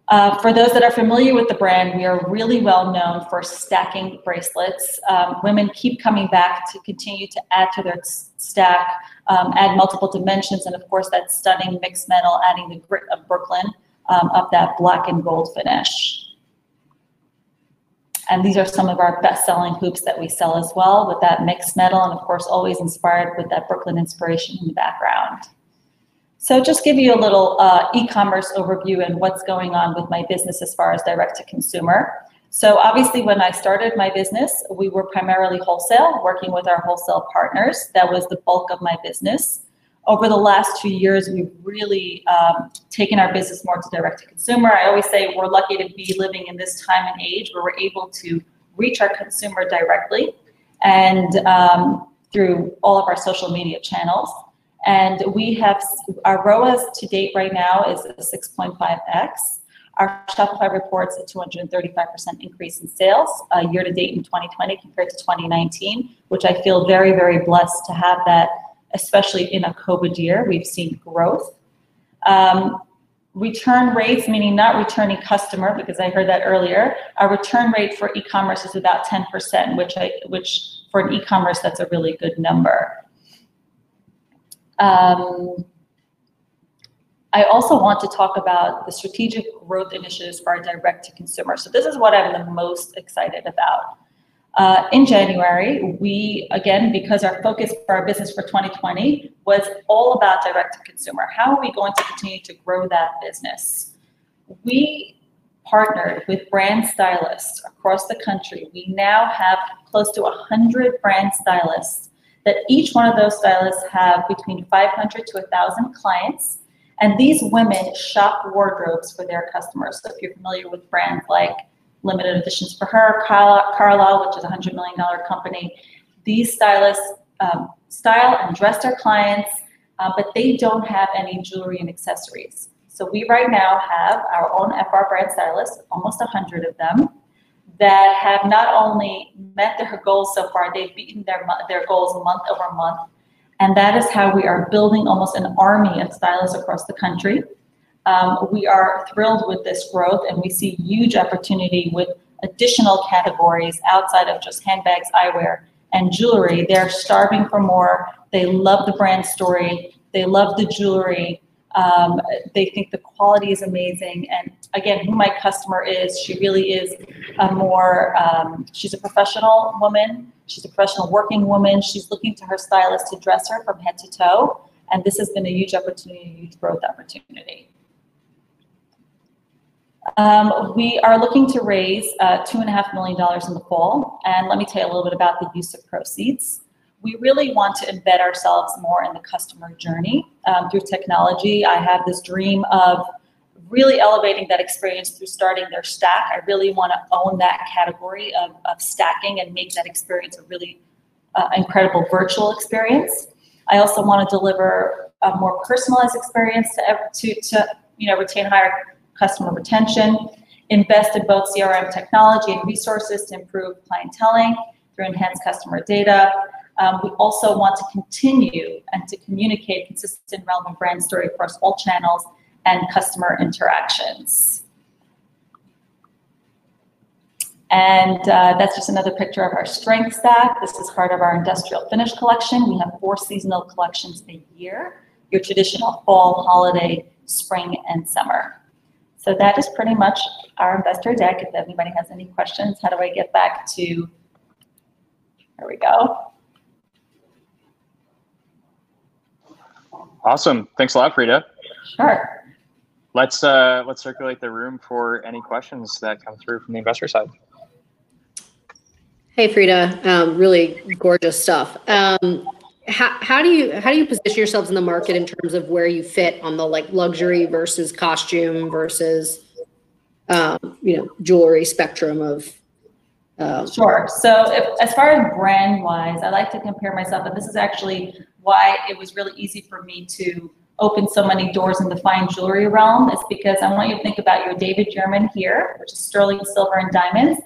Uh, for those that are familiar with the brand, we are really well known for stacking bracelets. Um, women keep coming back to continue to add to their stack, um, add multiple dimensions, and of course that stunning mixed metal, adding the grit of Brooklyn um, of that black and gold finish. And these are some of our best-selling hoops that we sell as well with that mixed metal and of course always inspired with that Brooklyn inspiration in the background. So just give you a little uh, e-commerce overview and what's going on with my business as far as direct to consumer. So obviously when I started my business, we were primarily wholesale, working with our wholesale partners. That was the bulk of my business. Over the last two years, we've really um, taken our business more to direct to consumer. I always say we're lucky to be living in this time and age where we're able to reach our consumer directly and um, through all of our social media channels. And we have our ROAS to date right now is a 6.5x. Our Shopify reports a 235% increase in sales uh, year to date in 2020 compared to 2019, which I feel very, very blessed to have that, especially in a COVID year. We've seen growth. Um, return rates, meaning not returning customer, because I heard that earlier. Our return rate for e-commerce is about 10%, which I, which for an e-commerce that's a really good number. Um, I also want to talk about the strategic growth initiatives for our direct to consumer. So this is what I'm the most excited about. Uh, in January, we, again, because our focus for our business for 2020 was all about direct to consumer. How are we going to continue to grow that business? We partnered with brand stylists across the country. We now have close to 100 brand stylists that each one of those stylists have between 500 to 1,000 clients. And these women shop wardrobes for their customers. So if you're familiar with brands like Limited Editions for Her, Carlisle, which is a $100 million company, these stylists um, style and dress their clients, uh, but they don't have any jewelry and accessories. So we right now have our own FR brand stylists, almost 100 of them, that have not only met their goals so far, they've beaten their, their goals month over month. And that is how we are building almost an army of stylists across the country. Um, we are thrilled with this growth and we see huge opportunity with additional categories outside of just handbags, eyewear, and jewelry. They're starving for more. They love the brand story. They love the jewelry. Um, they think the quality is amazing. And again, who my customer is, she really is a more, um, she's a professional woman. She's a professional working woman. She's looking to her stylist to dress her from head to toe. And this has been a huge opportunity, a huge growth opportunity. Um, we are looking to raise uh, $2.5 million in the fall. And let me tell you a little bit about the use of proceeds we really want to embed ourselves more in the customer journey um, through technology. I have this dream of really elevating that experience through starting their stack. I really want to own that category of, of stacking and make that experience a really uh, incredible virtual experience. I also want to deliver a more personalized experience to, to, to you know, retain higher customer retention, invest in both CRM technology and resources to improve clienteling through enhanced customer data, um, we also want to continue and to communicate consistent, relevant brand story across all channels and customer interactions. And uh, that's just another picture of our strength stack. This is part of our industrial finish collection. We have four seasonal collections a year, your traditional fall, holiday, spring, and summer. So that is pretty much our investor deck. If anybody has any questions, how do I get back to, there we go. Awesome. Thanks a lot, Frida. Sure. Let's uh, let's circulate the room for any questions that come through from the investor side. Hey, Frida. Um, really gorgeous stuff. Um, how, how do you how do you position yourselves in the market in terms of where you fit on the like luxury versus costume versus um, you know jewelry spectrum of um, sure so if, as far as brand wise i like to compare myself and this is actually why it was really easy for me to open so many doors in the fine jewelry realm is because i want you to think about your David Yurman here which is sterling silver and diamonds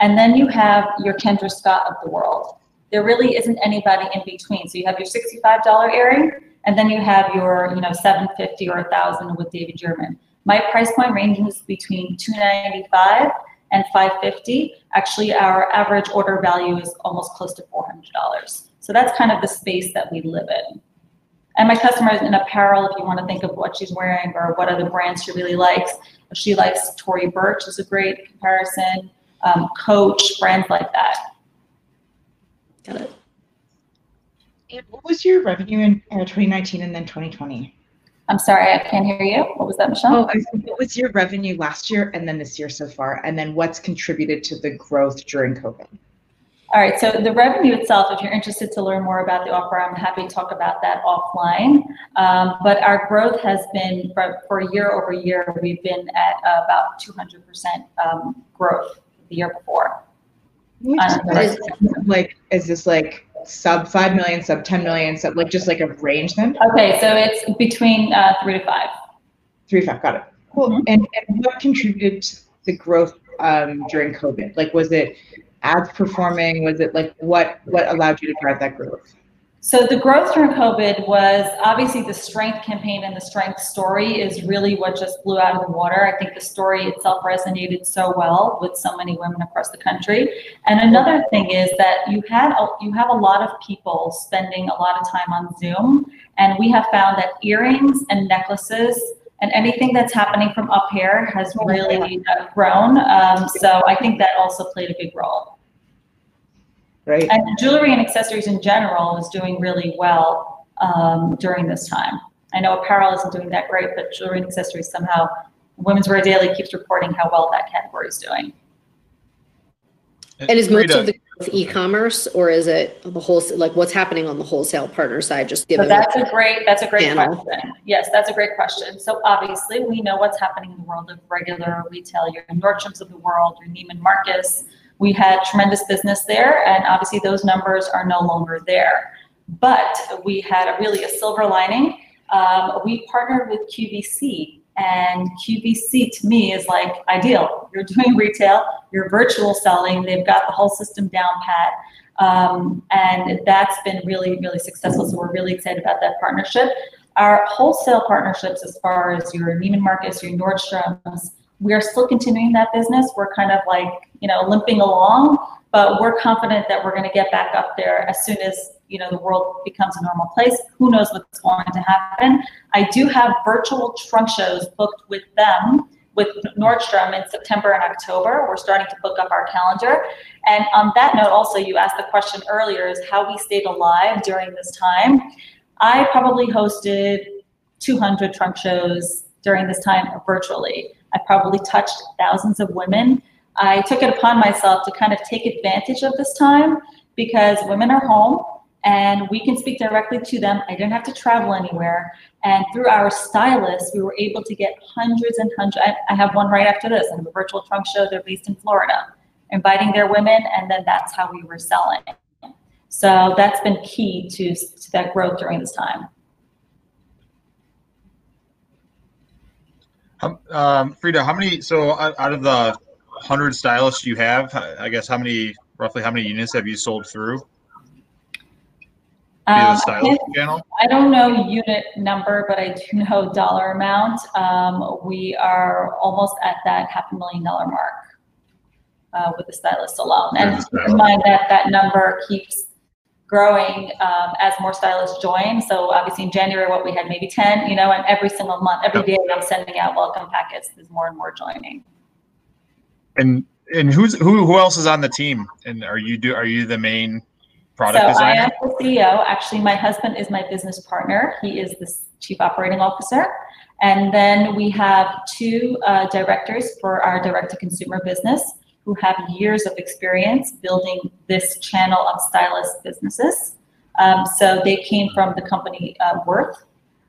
and then you have your kendra scott of the world there really isn't anybody in between. So you have your $65 earring, and then you have your, you know, 750 or 1000 with David Yurman. My price point ranges between 295 and 550. Actually, our average order value is almost close to $400. So that's kind of the space that we live in. And my customers in apparel, if you want to think of what she's wearing or what other brands she really likes, she likes Tory Burch is a great comparison, um, Coach, brands like that. Got it. And what was your revenue in uh, 2019 and then 2020? I'm sorry, I can't hear you. What was that, Michelle? Oh, I think what was your revenue last year and then this year so far? And then what's contributed to the growth during COVID? All right, so the revenue itself, if you're interested to learn more about the offer, I'm happy to talk about that offline. Um, but our growth has been, for, for year over year, we've been at about 200% um, growth the year before. Is, like, is this like sub 5 million, sub 10 million, sub like just like a range then? Okay, so it's between uh, three to five. Three to five, got it. Cool. Mm-hmm. And, and what contributed to the growth um, during COVID? Like, was it ads performing? Was it like what what allowed you to drive that growth? So the growth during COVID was obviously the strength campaign and the strength story is really what just blew out of the water. I think the story itself resonated so well with so many women across the country. And another thing is that you had a, you have a lot of people spending a lot of time on Zoom, and we have found that earrings and necklaces and anything that's happening from up here has really grown. Um, so I think that also played a big role right? And jewelry and accessories in general is doing really well um, during this time. I know apparel isn't doing that great, but jewelry and accessories somehow, Women's Wear Daily keeps reporting how well that category is doing. And is most of the e-commerce, or is it the whole like what's happening on the wholesale partner side? Just given so that's a great that's a great channel. question. Yes, that's a great question. So obviously, we know what's happening in the world of regular retail. Your Nordstroms of the world, your Neiman Marcus, we had tremendous business there, and obviously those numbers are no longer there. But we had a really a silver lining. Um, we partnered with QVC, and QVC to me is like ideal. You're doing retail, you're virtual selling, they've got the whole system down pat. Um, and that's been really, really successful. So we're really excited about that partnership. Our wholesale partnerships, as far as your Neiman Marcus, your Nordstrom's, we are still continuing that business. We're kind of like, you know, limping along, but we're confident that we're going to get back up there as soon as, you know, the world becomes a normal place. Who knows what's going to happen? I do have virtual trunk shows booked with them with Nordstrom in September and October. We're starting to book up our calendar. And on that note, also, you asked the question earlier is how we stayed alive during this time. I probably hosted 200 trunk shows during this time virtually. I probably touched thousands of women. I took it upon myself to kind of take advantage of this time because women are home and we can speak directly to them. I didn't have to travel anywhere. And through our stylists, we were able to get hundreds and hundreds. I, have one right after this. I a virtual trunk show. They're based in Florida, inviting their women, and then that's how we were selling. So that's been key to, to that growth during this time. Um, Frida, how many? So out of the hundred stylists you have, I guess how many, roughly, how many units have you sold through? Um, I, I don't know unit number, but I do know dollar amount. Um, we are almost at that half a million dollar mark uh, with the stylist alone. And keep in mind that that number keeps growing um, as more stylists join. So obviously in January, what we had maybe 10, you know, and every single month, every day I'm sending out welcome packets. There's more and more joining. And and who's who who else is on the team? And are you do are you the main product so designer? I am the CEO. Actually, my husband is my business partner. He is the chief operating officer. And then we have two uh, directors for our direct to consumer business who have years of experience building this channel of stylist businesses. Um, so they came from the company uh, Worth,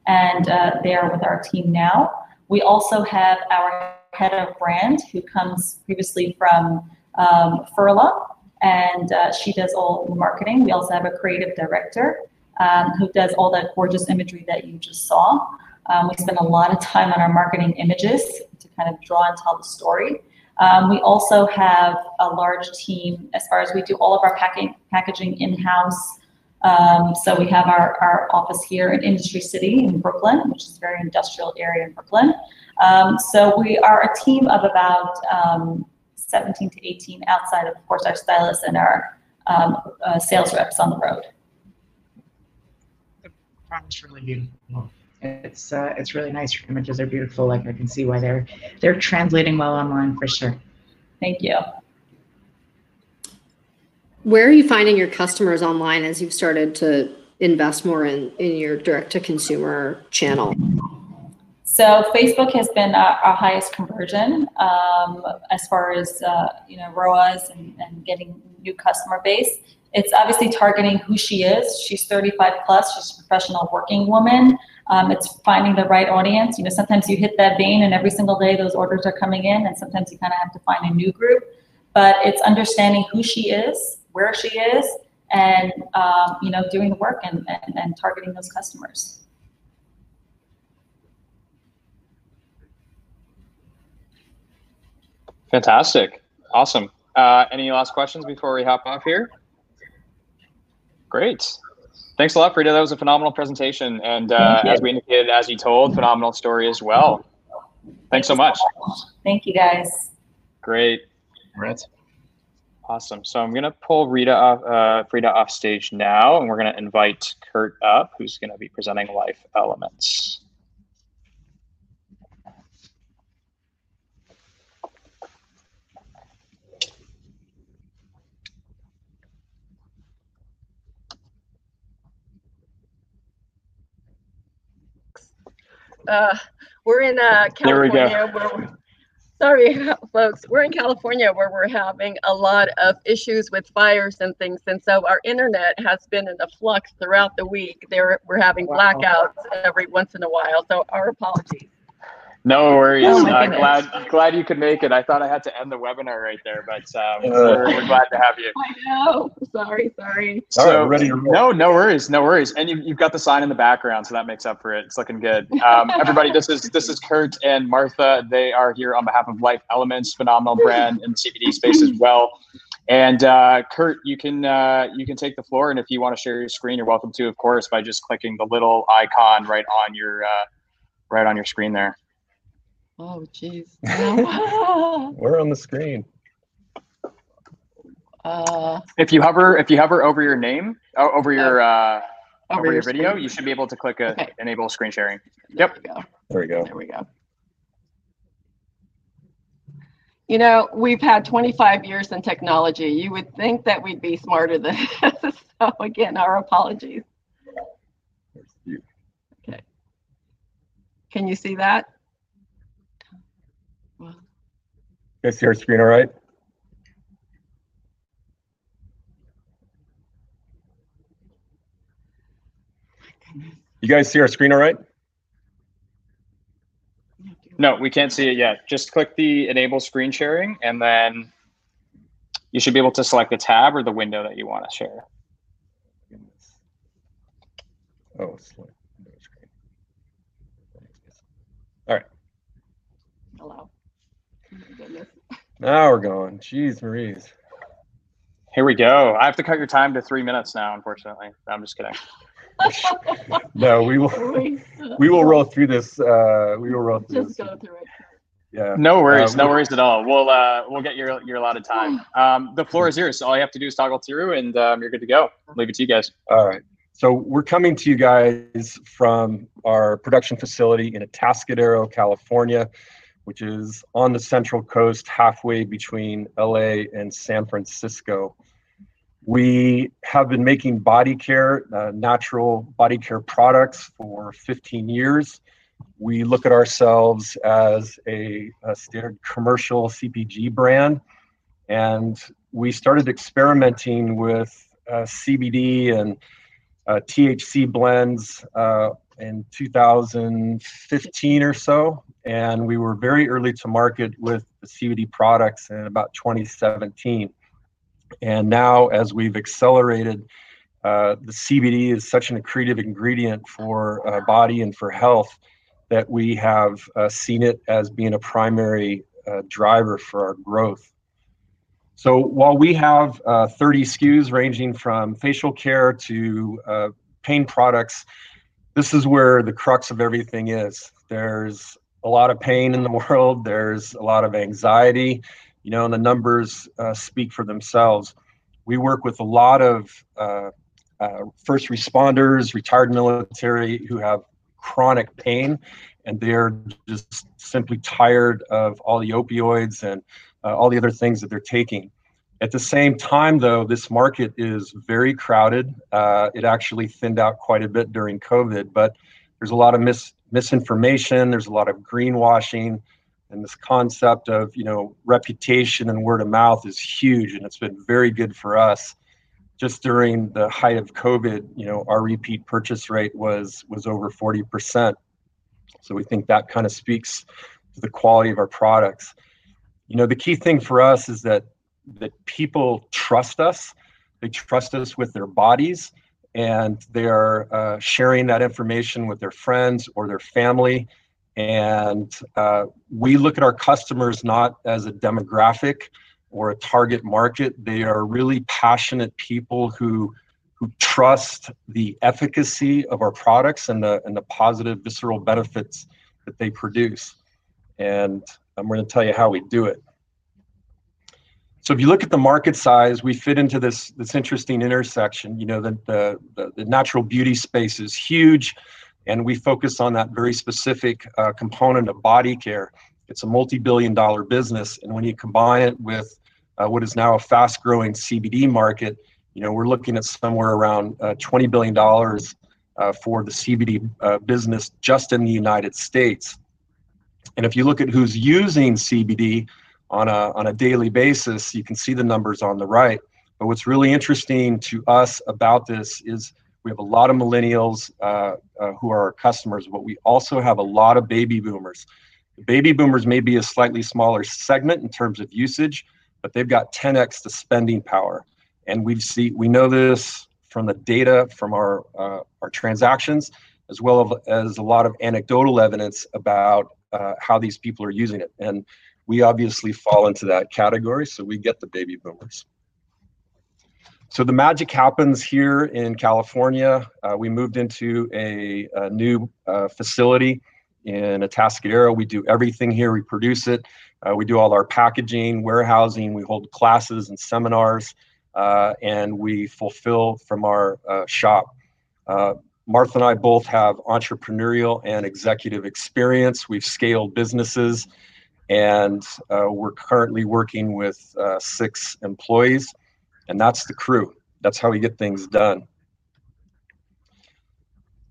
and uh, they are with our team now. We also have our head of brand who comes previously from um, Furla, and uh, she does all the marketing. We also have a creative director um, who does all that gorgeous imagery that you just saw. Um, we spend a lot of time on our marketing images to kind of draw and tell the story. Um, we also have a large team as far as we do all of our packing, packaging in-house. Um, so we have our, our office here in Industry City in Brooklyn, which is a very industrial area in Brooklyn. Um, so we are a team of about um, 17 to 18 outside of, of course, our stylists and our um, uh, sales reps on the road. Really beautiful. It's uh, it's really nice. Your images are beautiful. Like I can see why they're they're translating well online for sure. Thank you. Where are you finding your customers online as you've started to invest more in in your direct to consumer channel? So Facebook has been our, our highest conversion um, as far as uh, you know ROAS and, and getting new customer base. It's obviously targeting who she is. She's 35 plus. She's a professional working woman. Um, it's finding the right audience. You know, sometimes you hit that vein, and every single day those orders are coming in, and sometimes you kind of have to find a new group. But it's understanding who she is, where she is, and um, you know, doing the work and, and, and targeting those customers. Fantastic. Awesome. Uh, any last questions before we hop off here? Great. Thanks a lot, Frida. That was a phenomenal presentation. And uh, as we indicated, as you told, phenomenal story as well. Thanks so much. Thank you, guys. Great. Right. Awesome. So I'm going to pull Rita off, uh, Frida off stage now, and we're going to invite Kurt up, who's going to be presenting Life Elements. Uh, we're in uh, There we go. California. Where we're, sorry, folks. We're in California where we're having a lot of issues with fires and things, and so our internet has been in a flux throughout the week. There, we're having Wow. blackouts every once in a while. So our apologies. No worries. Oh, my uh, glad glad you could make it. I thought I had to end the webinar right there, but um, we're, we're glad to have you. I know. Sorry, sorry. All right, So, we're ready to roll. no, no worries, no worries. And you, you've got the sign in the background, so that makes up for it. It's looking good. Um, everybody, this is this is Kurt and Martha. They are here on behalf of Life Elements, phenomenal brand in the CBD space as well. And uh, Kurt, you can uh, you can take the floor, and if you want to share your screen, you're welcome to, of course, by just clicking the little icon right on your uh, right on your screen there. Oh, jeez. We're on the screen. uh, If you hover if you hover over your name o- over your uh, over over your your video, screen. you should be able to click a, Okay. enable screen sharing. There Yep. we go. There we go. There we go. You know, we've had 25 years in technology. You would think that we'd be smarter than this. So again, our apologies. Okay. Can you see that? You guys see our screen all right? You guys see our screen all right? No, we can't see it yet. Just click the enable screen sharing and then you should be able to select the tab or the window that you want to share. Oh, slow. Hello. Oh my goodness. Now we're going. Jeez, Maurice. Here we go. I have to cut your time to three minutes now, unfortunately. I'm just kidding. No, we will. We- We will roll through this. Uh, we will roll through Just this. go through it. Yeah. No worries, Uh, no worries at all. We'll uh, we'll get your your allotted time. Um, the floor is yours. All you have to do is toggle through, and um, you're good to go. Leave it to you guys. All right. So we're coming to you guys from our production facility in Atascadero, California, which is on the central coast, halfway between LA and San Francisco. We have been making body care, uh, natural body care products for 15 years. We look at ourselves as a, a standard commercial CPG brand, and we started experimenting with uh, CBD and uh, THC blends uh, in 2015 or so, and we were very early to market with the CBD products in about 2017. And now, as we've accelerated, uh, the CBD is such an accretive ingredient for uh, body and for health that we have uh, seen it as being a primary uh, driver for our growth. So while we have uh, 30 SKUs ranging from facial care to uh, pain products, this is where the crux of everything is. There's a lot of pain in the world. There's a lot of anxiety, you know, and the numbers uh, speak for themselves. We work with a lot of uh, uh, first responders, retired military who have chronic pain, and they're just simply tired of all the opioids and uh, all the other things that they're taking. At the same time, though, this market is very crowded. Uh, it actually thinned out quite a bit during COVID, but there's a lot of mis- misinformation. There's a lot of greenwashing, and this concept of you know reputation and word of mouth is huge, and it's been very good for us. Just during the height of COVID, you know, our repeat purchase rate was was over 40 percent. So we think that kind of speaks to the quality of our products. You know, the key thing for us is that that people trust us. They trust us with their bodies, and they are uh, sharing that information with their friends or their family. And uh, we look at our customers not as a demographic or a target market. They are really passionate people who who trust the efficacy of our products and the and the positive visceral benefits that they produce. And I'm going to tell you how we do it. So if you look at the market size, we fit into this this interesting intersection. You know, the the, the, natural beauty space is huge, and we focus on that very specific uh, component of body care. It's a multi-billion-dollar business, and when you combine it with uh, what is now a fast-growing CBD market, you know, we're looking at somewhere around uh, 20 billion dollars uh, for the CBD uh, business just in the United States. And if you look at who's using CBD on a, on a daily basis. You can see the numbers on the right. But what's really interesting to us about this is we have a lot of millennials uh, uh, who are our customers, but we also have a lot of baby boomers. The baby boomers may be a slightly smaller segment in terms of usage, but they've got 10x the spending power. And we see we know this from the data from our uh, our transactions, as well as a lot of anecdotal evidence about uh, how these people are using it. And we obviously fall into that category, so we get the baby boomers. So the magic happens here in California. Uh, we moved into a, a new uh, facility in Atascadero. We do everything here. We produce it. Uh, we do all our packaging, warehousing. We hold classes and seminars, uh, and we fulfill from our uh, shop. Uh, Martha and I both have entrepreneurial and executive experience. We've scaled businesses and uh, we're currently working with uh, six employees, and that's the crew. That's how we get things done.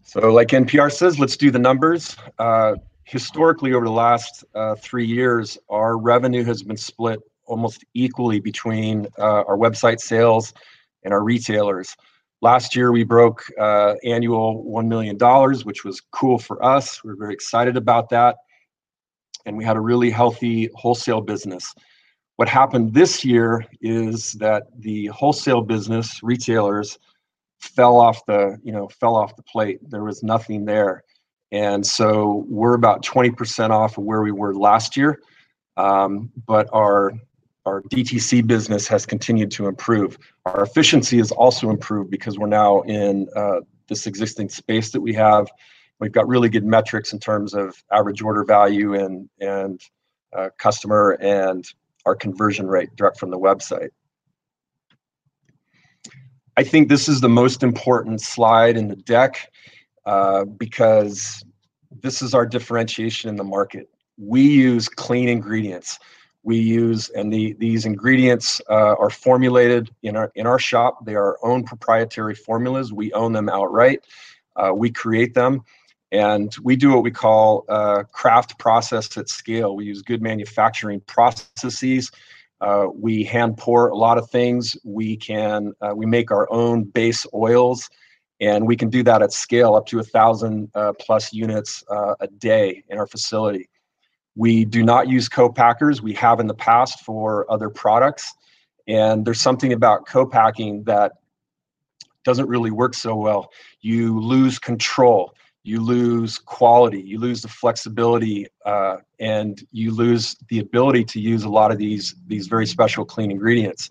So, like NPR says, let's do the numbers. Uh, historically, over the last uh, three years, our revenue has been split almost equally between uh, our website sales and our retailers. Last year, we broke uh, annual $1 million, which was cool for us. We're very excited about that and we had a really healthy wholesale business. What happened this year is that the wholesale business retailers fell off the you know fell off the plate. There was nothing there, and so we're about 20% off of where we were last year. Um, but our our DTC business has continued to improve. Our efficiency has also improved because we're now in uh, this existing space that we have We've got really good metrics in terms of average order value and and uh, customer and our conversion rate direct from the website. I think this is the most important slide in the deck uh, because this is our differentiation in the market. We use clean ingredients. We use and the, these ingredients uh, are formulated in our in our shop. They are our own proprietary formulas. We own them outright. Uh, we create them and we do what we call uh, craft process at scale. We use good manufacturing processes. Uh, we hand pour a lot of things. We can uh, we make our own base oils, And we can do that at scale up to a thousand uh, plus units uh, a day in our facility. We do not use co-packers. We have in the past for other products. And there's something about co-packing that doesn't really work so well. You lose control, you lose quality, you lose the flexibility, uh, and you lose the ability to use a lot of these, these very special clean ingredients.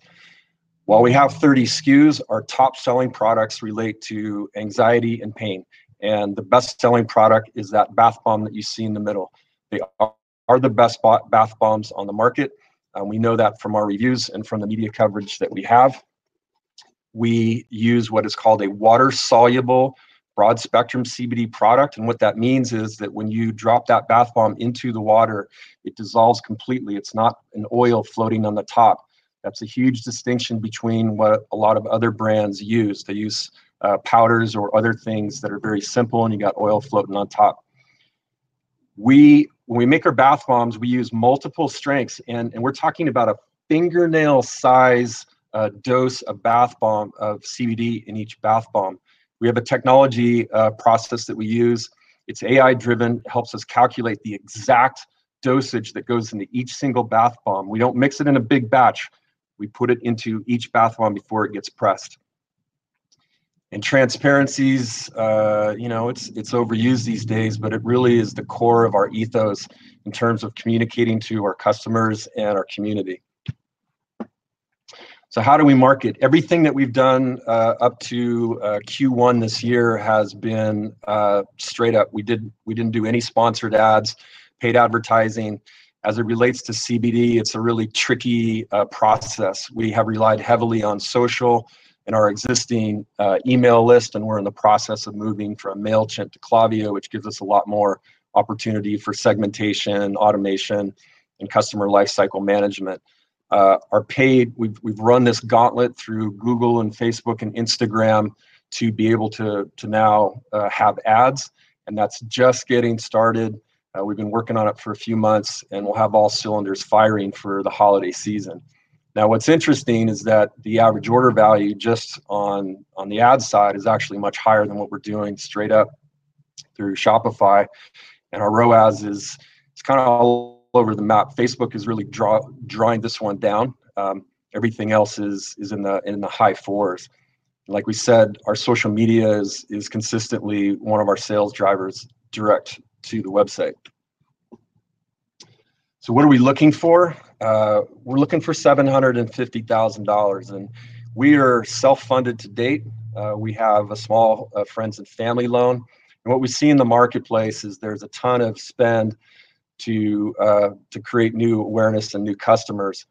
While we have 30 SKUs, our top selling products relate to anxiety and pain. And the best selling product is that bath bomb that you see in the middle. They are the best bath bombs on the market. We know that from our reviews and from the media coverage that we have. We use what is called a water soluble broad spectrum CBD product. And what that means is that when you drop that bath bomb into the water, it dissolves completely. It's not an oil floating on the top. That's a huge distinction between what a lot of other brands use. They use uh, powders or other things that are very simple and you got oil floating on top. We, when we make our bath bombs, we use multiple strengths and, and we're talking about a fingernail size uh, dose of bath bomb of CBD in each bath bomb. We have a technology uh, process that we use. It's AI driven, It helps us calculate the exact dosage that goes into each single bath bomb. We don't mix it in a big batch. We put it into each bath bomb before it gets pressed. And transparencies, uh, you know, it's it's overused these days, but it really is the core of our ethos in terms of communicating to our customers and our community. So how do we market? Everything that we've done uh, up to uh, Q1 this year has been uh, straight up. We did we didn't do any sponsored ads, paid advertising. As it relates to CBD, it's a really tricky uh, process. We have relied heavily on social and our existing uh, email list, and we're in the process of moving from Mailchimp to Klaviyo, which gives us a lot more opportunity for segmentation, automation, and customer lifecycle management. Uh, are paid. We've we've run this gauntlet through Google and Facebook and Instagram to be able to to now uh, have ads, and that's just getting started. Uh, we've been working on it for a few months, and we'll have all cylinders firing for the holiday season. Now, what's interesting is that the average order value just on on the ad side is actually much higher than what we're doing straight up through Shopify, and our ROAS is it's kind of all over the map. Facebook is really draw, drawing this one down. Um, everything else is is in the in the high fours. Like we said, our social media is is consistently one of our sales drivers direct to the website. So what are we looking for? Uh, we're looking for $750,000 and we are self-funded to date. Uh, we have a small uh, friends and family loan. And what we see in the marketplace is there's a ton of spend to, uh, to create new awareness and new customers.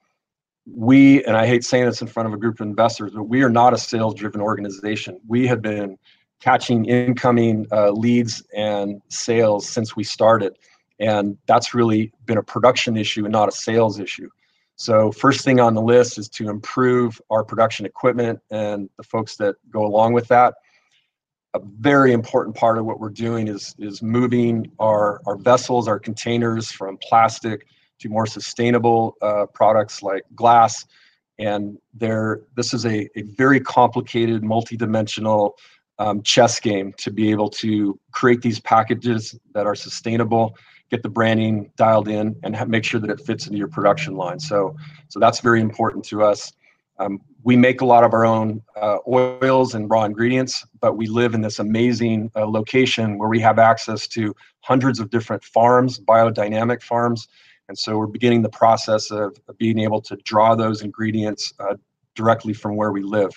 We, and I hate saying this in front of a group of investors, but we are not a sales driven organization. We have been catching incoming uh, leads and sales since we started. And that's really been a production issue and not a sales issue. So first thing on the list is to improve our production equipment and the folks that go along with that. A very important part of what we're doing is, is moving our, our vessels, our containers from plastic to more sustainable uh, products like glass. And there, this is a, a very complicated, multidimensional um, chess game to be able to create these packages that are sustainable, get the branding dialed in, and have, make sure that it fits into your production line. So, so that's very important to us. Um, we make a lot of our own uh, oils and raw ingredients, but we live in this amazing uh, location where we have access to hundreds of different farms, biodynamic farms. And so we're beginning the process of, being able to draw those ingredients uh, directly from where we live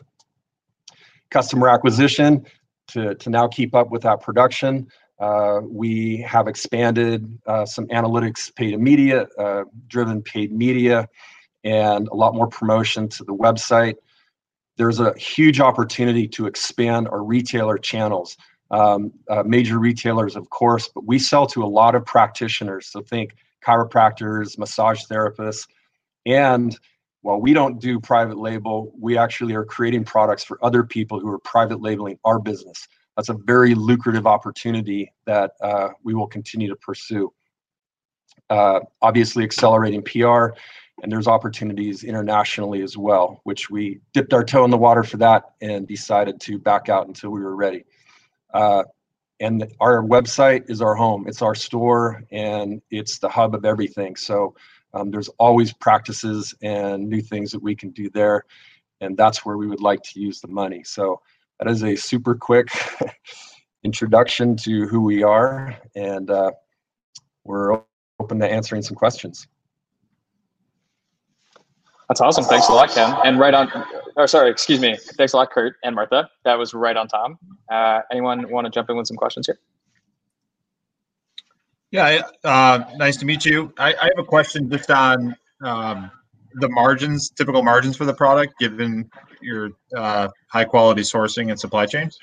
customer acquisition to, to now keep up with that production. Uh, we have expanded uh, some analytics paid media, uh, driven paid media, and a lot more promotion to the website. There's a huge opportunity to expand our retailer channels. Um, uh, major retailers, of course, but we sell to a lot of practitioners. So think chiropractors, massage therapists, and while we don't do private label, we actually are creating products for other people who are private labeling our business. That's a very lucrative opportunity that uh, we will continue to pursue. Uh, obviously, accelerating PR and there's opportunities internationally as well, which we dipped our toe in the water for that and decided to back out until we were ready. Uh, and our website is our home. It's our store, and it's the hub of everything. So um, there's always practices and new things that we can do there, and that's where we would like to use the money. So that is a super quick introduction to who we are, and uh, we're open to answering some questions. That's awesome. Thanks a lot, Ken. And right on, or sorry, excuse me. Thanks a lot, Kurt and Martha. That was right on time. Uh, anyone want to jump in with some questions here? Yeah, uh, nice to meet you. I, I have a question just on um, the margins, typical margins for the product, given your uh, high quality sourcing and supply chains.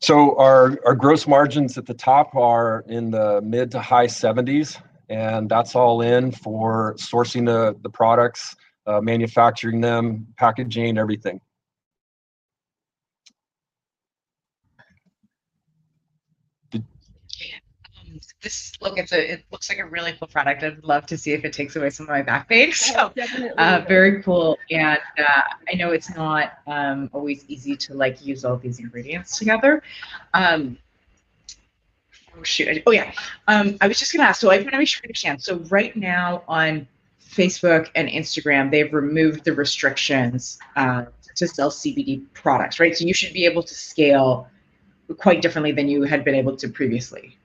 So our, our gross margins at the top are in the mid to high 70s, and that's all in for sourcing the, the products, uh, manufacturing them, packaging, everything. this look it's a it looks like a really cool product. I'd love to see if it takes away some of my back pain. So uh, very cool and uh, i know it's not um, always easy to like use all these ingredients together. Um, oh shoot oh yeah um, i was just gonna ask so i want to make sure i understand so right now on facebook and instagram they've removed the restrictions uh, to sell cbd products right so you should be able to scale quite differently than you had been able to previously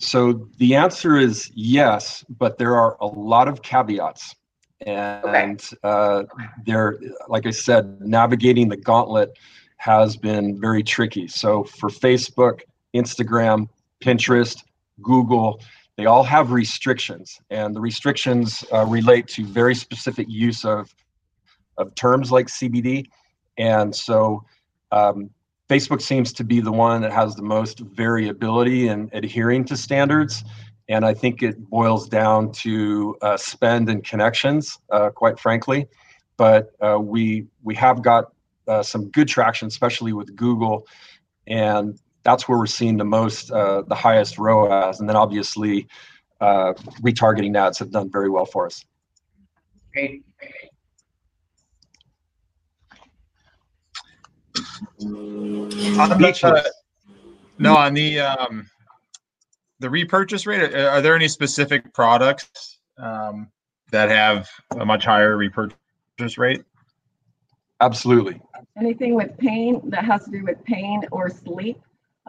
so the answer is yes, but there are a lot of caveats. And okay. uh, there, like I said, navigating the gauntlet has been very tricky. So for Facebook, Instagram, Pinterest, Google, they all have restrictions, and the restrictions uh, relate to very specific use of of terms like CBD. And so um, Facebook seems to be the one that has the most variability in adhering to standards. And I think it boils down to uh, spend and connections, uh, quite frankly. But uh, we we have got uh, some good traction, especially with Google, and that's where we're seeing the most, uh, the highest ROAS. And then obviously, uh, retargeting ads have done very well for us. Great. On the, uh, no, on the um, the repurchase rate, are, are there any specific products um, that have a much higher repurchase rate? Absolutely. Anything with pain that has to do with pain or sleep,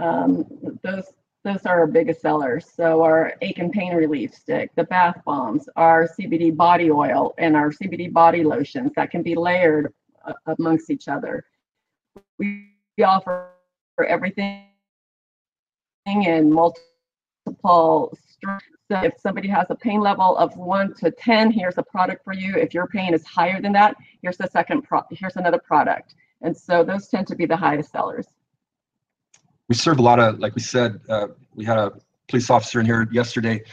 um, those those are our biggest sellers. So our ache and pain relief stick, the bath bombs, our CBD body oil, and our CBD body lotions that can be layered uh, amongst each other we offer everything in multiple strengths. So if somebody has a pain level of one to 10, here's a product for you. If your pain is higher than that, here's the second pro here's another product. And so those tend to be the highest sellers. We serve a lot of, like we said, uh, we had a police officer in here yesterday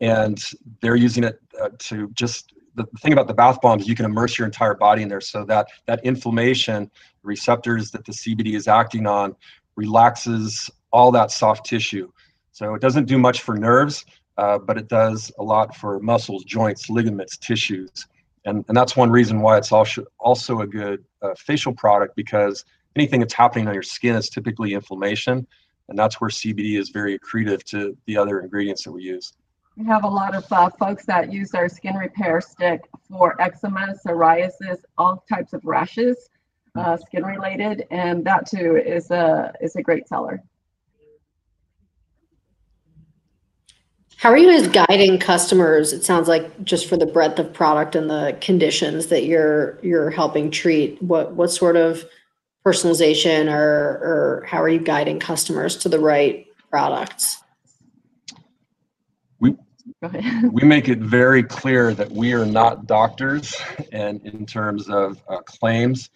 and they're using it uh, to just the thing about the bath bombs, you can immerse your entire body in there so that that inflammation receptors that the CBD is acting on relaxes all that soft tissue. So it doesn't do much for nerves, uh, but it does a lot for muscles, joints, ligaments, tissues. And, and that's one reason why it's also, also a good uh, facial product because anything that's happening on your skin is typically inflammation. And that's where CBD is very accretive to the other ingredients that we use. We have a lot of uh, folks that use our skin repair stick for eczema, psoriasis, all types of rashes, uh, skin related, and that too is a is a great seller. How are you guys guiding customers? It sounds like just for the breadth of product and the conditions that you're you're helping treat. What what sort of personalization or or how are you guiding customers to the right products? we we make it very clear that we are not doctors and in terms of uh, claims.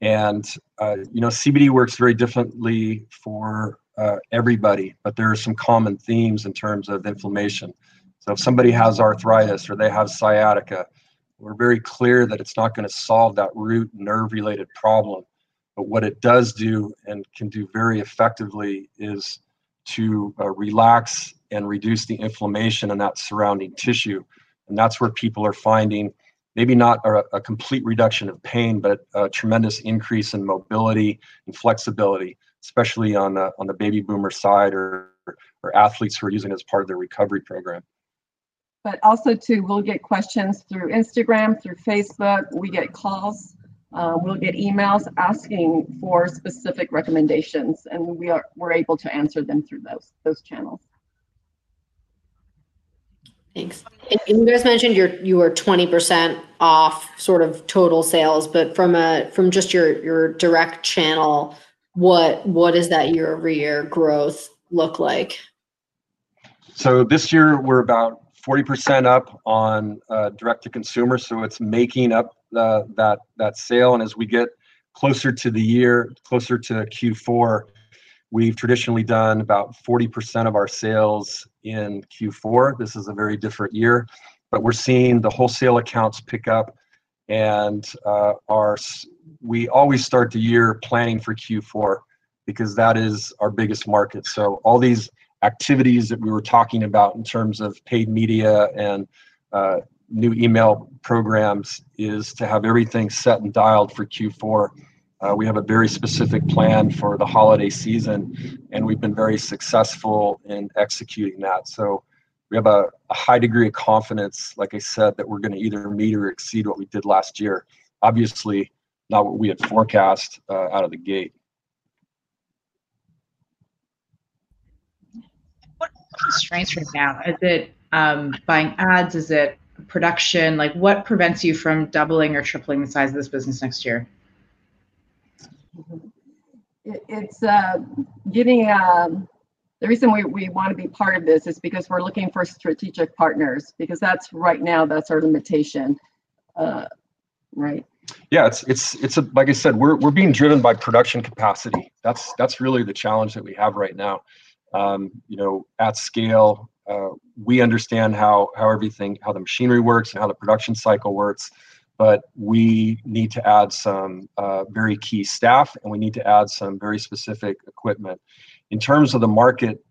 And uh, you know cbd works very differently for uh, everybody but there are some common themes in terms of inflammation. So if somebody has arthritis or they have sciatica we're very clear that it's not going to solve that root nerve related problem but what it does do and can do very effectively is to uh, relax and reduce the inflammation in that surrounding tissue and that's where people are finding maybe not a, a complete reduction of pain, but a tremendous increase in mobility and flexibility, especially on the on the baby boomer side or or athletes who are using it as part of their recovery program but also too, we'll get questions through Instagram, through Facebook. We get calls. Uh, we'll get emails asking for specific recommendations, and we are we're able to answer them through those those channels. Thanks. And you guys mentioned you're you were 20% off sort of total sales, but from a from just your your direct channel, what what does that year over year growth look like? So this year we're about 40% up on uh, direct to consumer. So it's making up that that sale. And as we get closer to the year, closer to Q4, we've traditionally done about 40% of our sales in Q4. This is a very different year, but we're seeing the wholesale accounts pick up, and uh, we always start the year planning for Q4 because that is our biggest market. So all these activities that we were talking about in terms of paid media and uh, new email programs is to have everything set and dialed for Q4. Uh, we have a very specific plan for the holiday season, and we've been very successful in executing that. So we have a, a high degree of confidence, like I said, that we're going to either meet or exceed what we did last year. Obviously, not what we had forecast uh, out of the gate. What constraints right now? Is it um, buying ads? Is it production? Like, what prevents you from doubling or tripling the size of this business next year? it's uh, getting um, the reason we, we want to be part of this is because we're looking for strategic partners because that's right now that's our limitation uh, right yeah it's it's it's a, like i said we're, we're being driven by production capacity that's that's really the challenge that we have right now um, you know, at scale. Uh, we understand how how everything, how the machinery works and how the production cycle works, but we need to add some uh, very key staff and we need to add some very specific equipment. In terms of the market,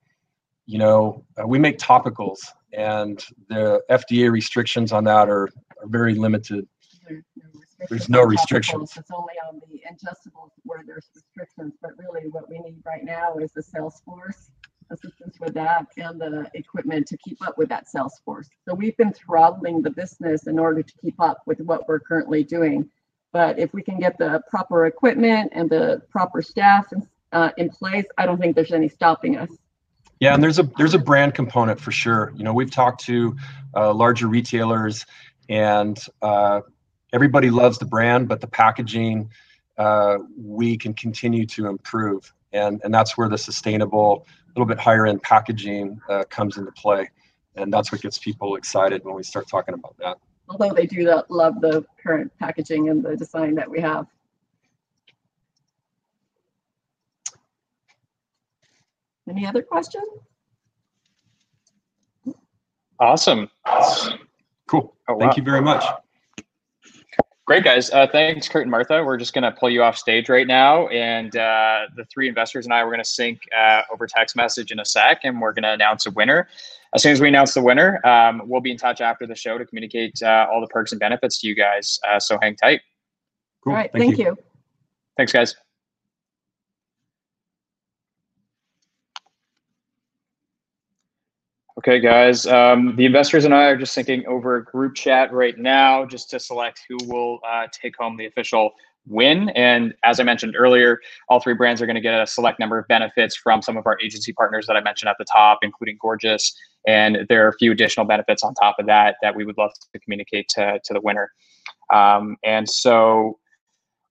you know, uh, we make topicals and the FDA restrictions on that are, are very limited. There's no restrictions. It's only on the ingestibles where there's restrictions, but really what we need right now is the sales force assistance with that and the equipment to keep up with that sales force. So we've been throttling the business in order to keep up with what we're currently doing. But if we can get the proper equipment and the proper staff in, uh, in place, I don't think there's any stopping us. Yeah, and there's a there's a brand component for sure. You know, we've talked to uh, larger retailers, and uh, everybody loves the brand, but the packaging uh, we can continue to improve, and and that's where the sustainable a little bit higher end packaging uh, comes into play. And that's what gets people excited when we start talking about that. Although they do love the current packaging and the design that we have. Any other questions? Awesome. Cool. Oh, Thank wow. you very much. Great, guys. Uh, thanks, Kurt and Martha. We're just going to pull you off stage right now. And uh, the three investors and I, we're going to sync uh, over text message in a sec, and we're going to announce a winner. As soon as we announce the winner, um, we'll be in touch after the show to communicate uh, all the perks and benefits to you guys. Uh, so hang tight. Cool. All right. Thank, thank you. you. Thanks, guys. Okay, guys. Um, the investors and I are just thinking over group chat right now, just to select who will uh, take home the official win. And as I mentioned earlier, all three brands are going to get a select number of benefits from some of our agency partners that I mentioned at the top, including Gorgias. And there are a few additional benefits on top of that that we would love to communicate to, to the winner. Um, and so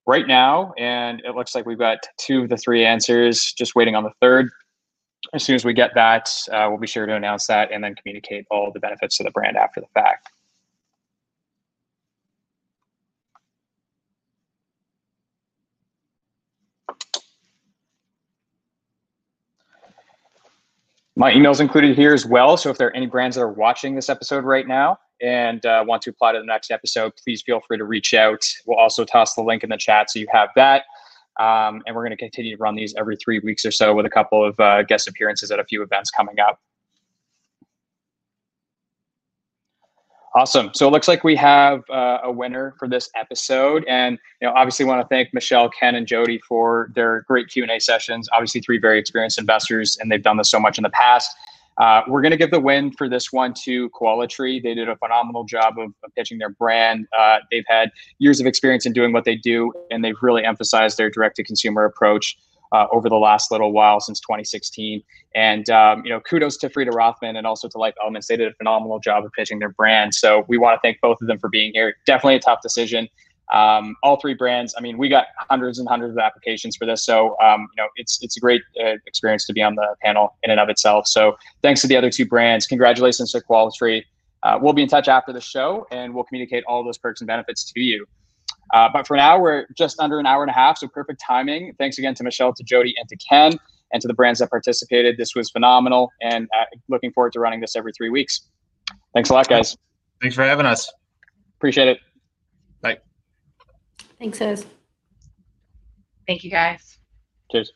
right now, and it looks like we've got two of the three answers, just waiting on the third as soon as we get that, uh, we'll be sure to announce that and then communicate all the benefits to the brand after the fact. My email is included here as well. So if there are any brands that are watching this episode right now and uh, want to apply to the next episode, please feel free to reach out. We'll also toss the link in the chat so you have that. Um, and we're going to continue to run these every three weeks or so with a couple of uh, guest appearances at a few events coming up. Awesome. So it looks like we have uh, a winner for this episode, and you know, obviously, want to thank Michelle, Ken, and Jody for their great Q and A sessions. Obviously, three very experienced investors, and they've done this so much in the past. Uh, we're going to give the win for this one to Coalatree. They did a phenomenal job of, of pitching their brand. Uh, they've had years of experience in doing what they do, and they've really emphasized their direct to consumer approach uh, over the last little while since 2016. And um, you know, kudos to Freida Rothman and also to Life Elements. They did a phenomenal job of pitching their brand. So we want to thank both of them for being here. Definitely a tough decision. Um, all three brands. I mean, we got hundreds and hundreds of applications for this, so um, you know it's it's a great uh, experience to be on the panel in and of itself. So thanks to the other two brands. Congratulations to Coalatree. Uh, we'll be in touch after the show, and we'll communicate all those perks and benefits to you. Uh, but for now, we're just under an hour and a half, so perfect timing. Thanks again to Michelle, to Jody, and to Ken, and to the brands that participated. This was phenomenal, and uh, looking forward to running this every three weeks. Thanks a lot, guys. Thanks for having us. Appreciate it. Thanks, Iz. Thank you, guys. Cheers.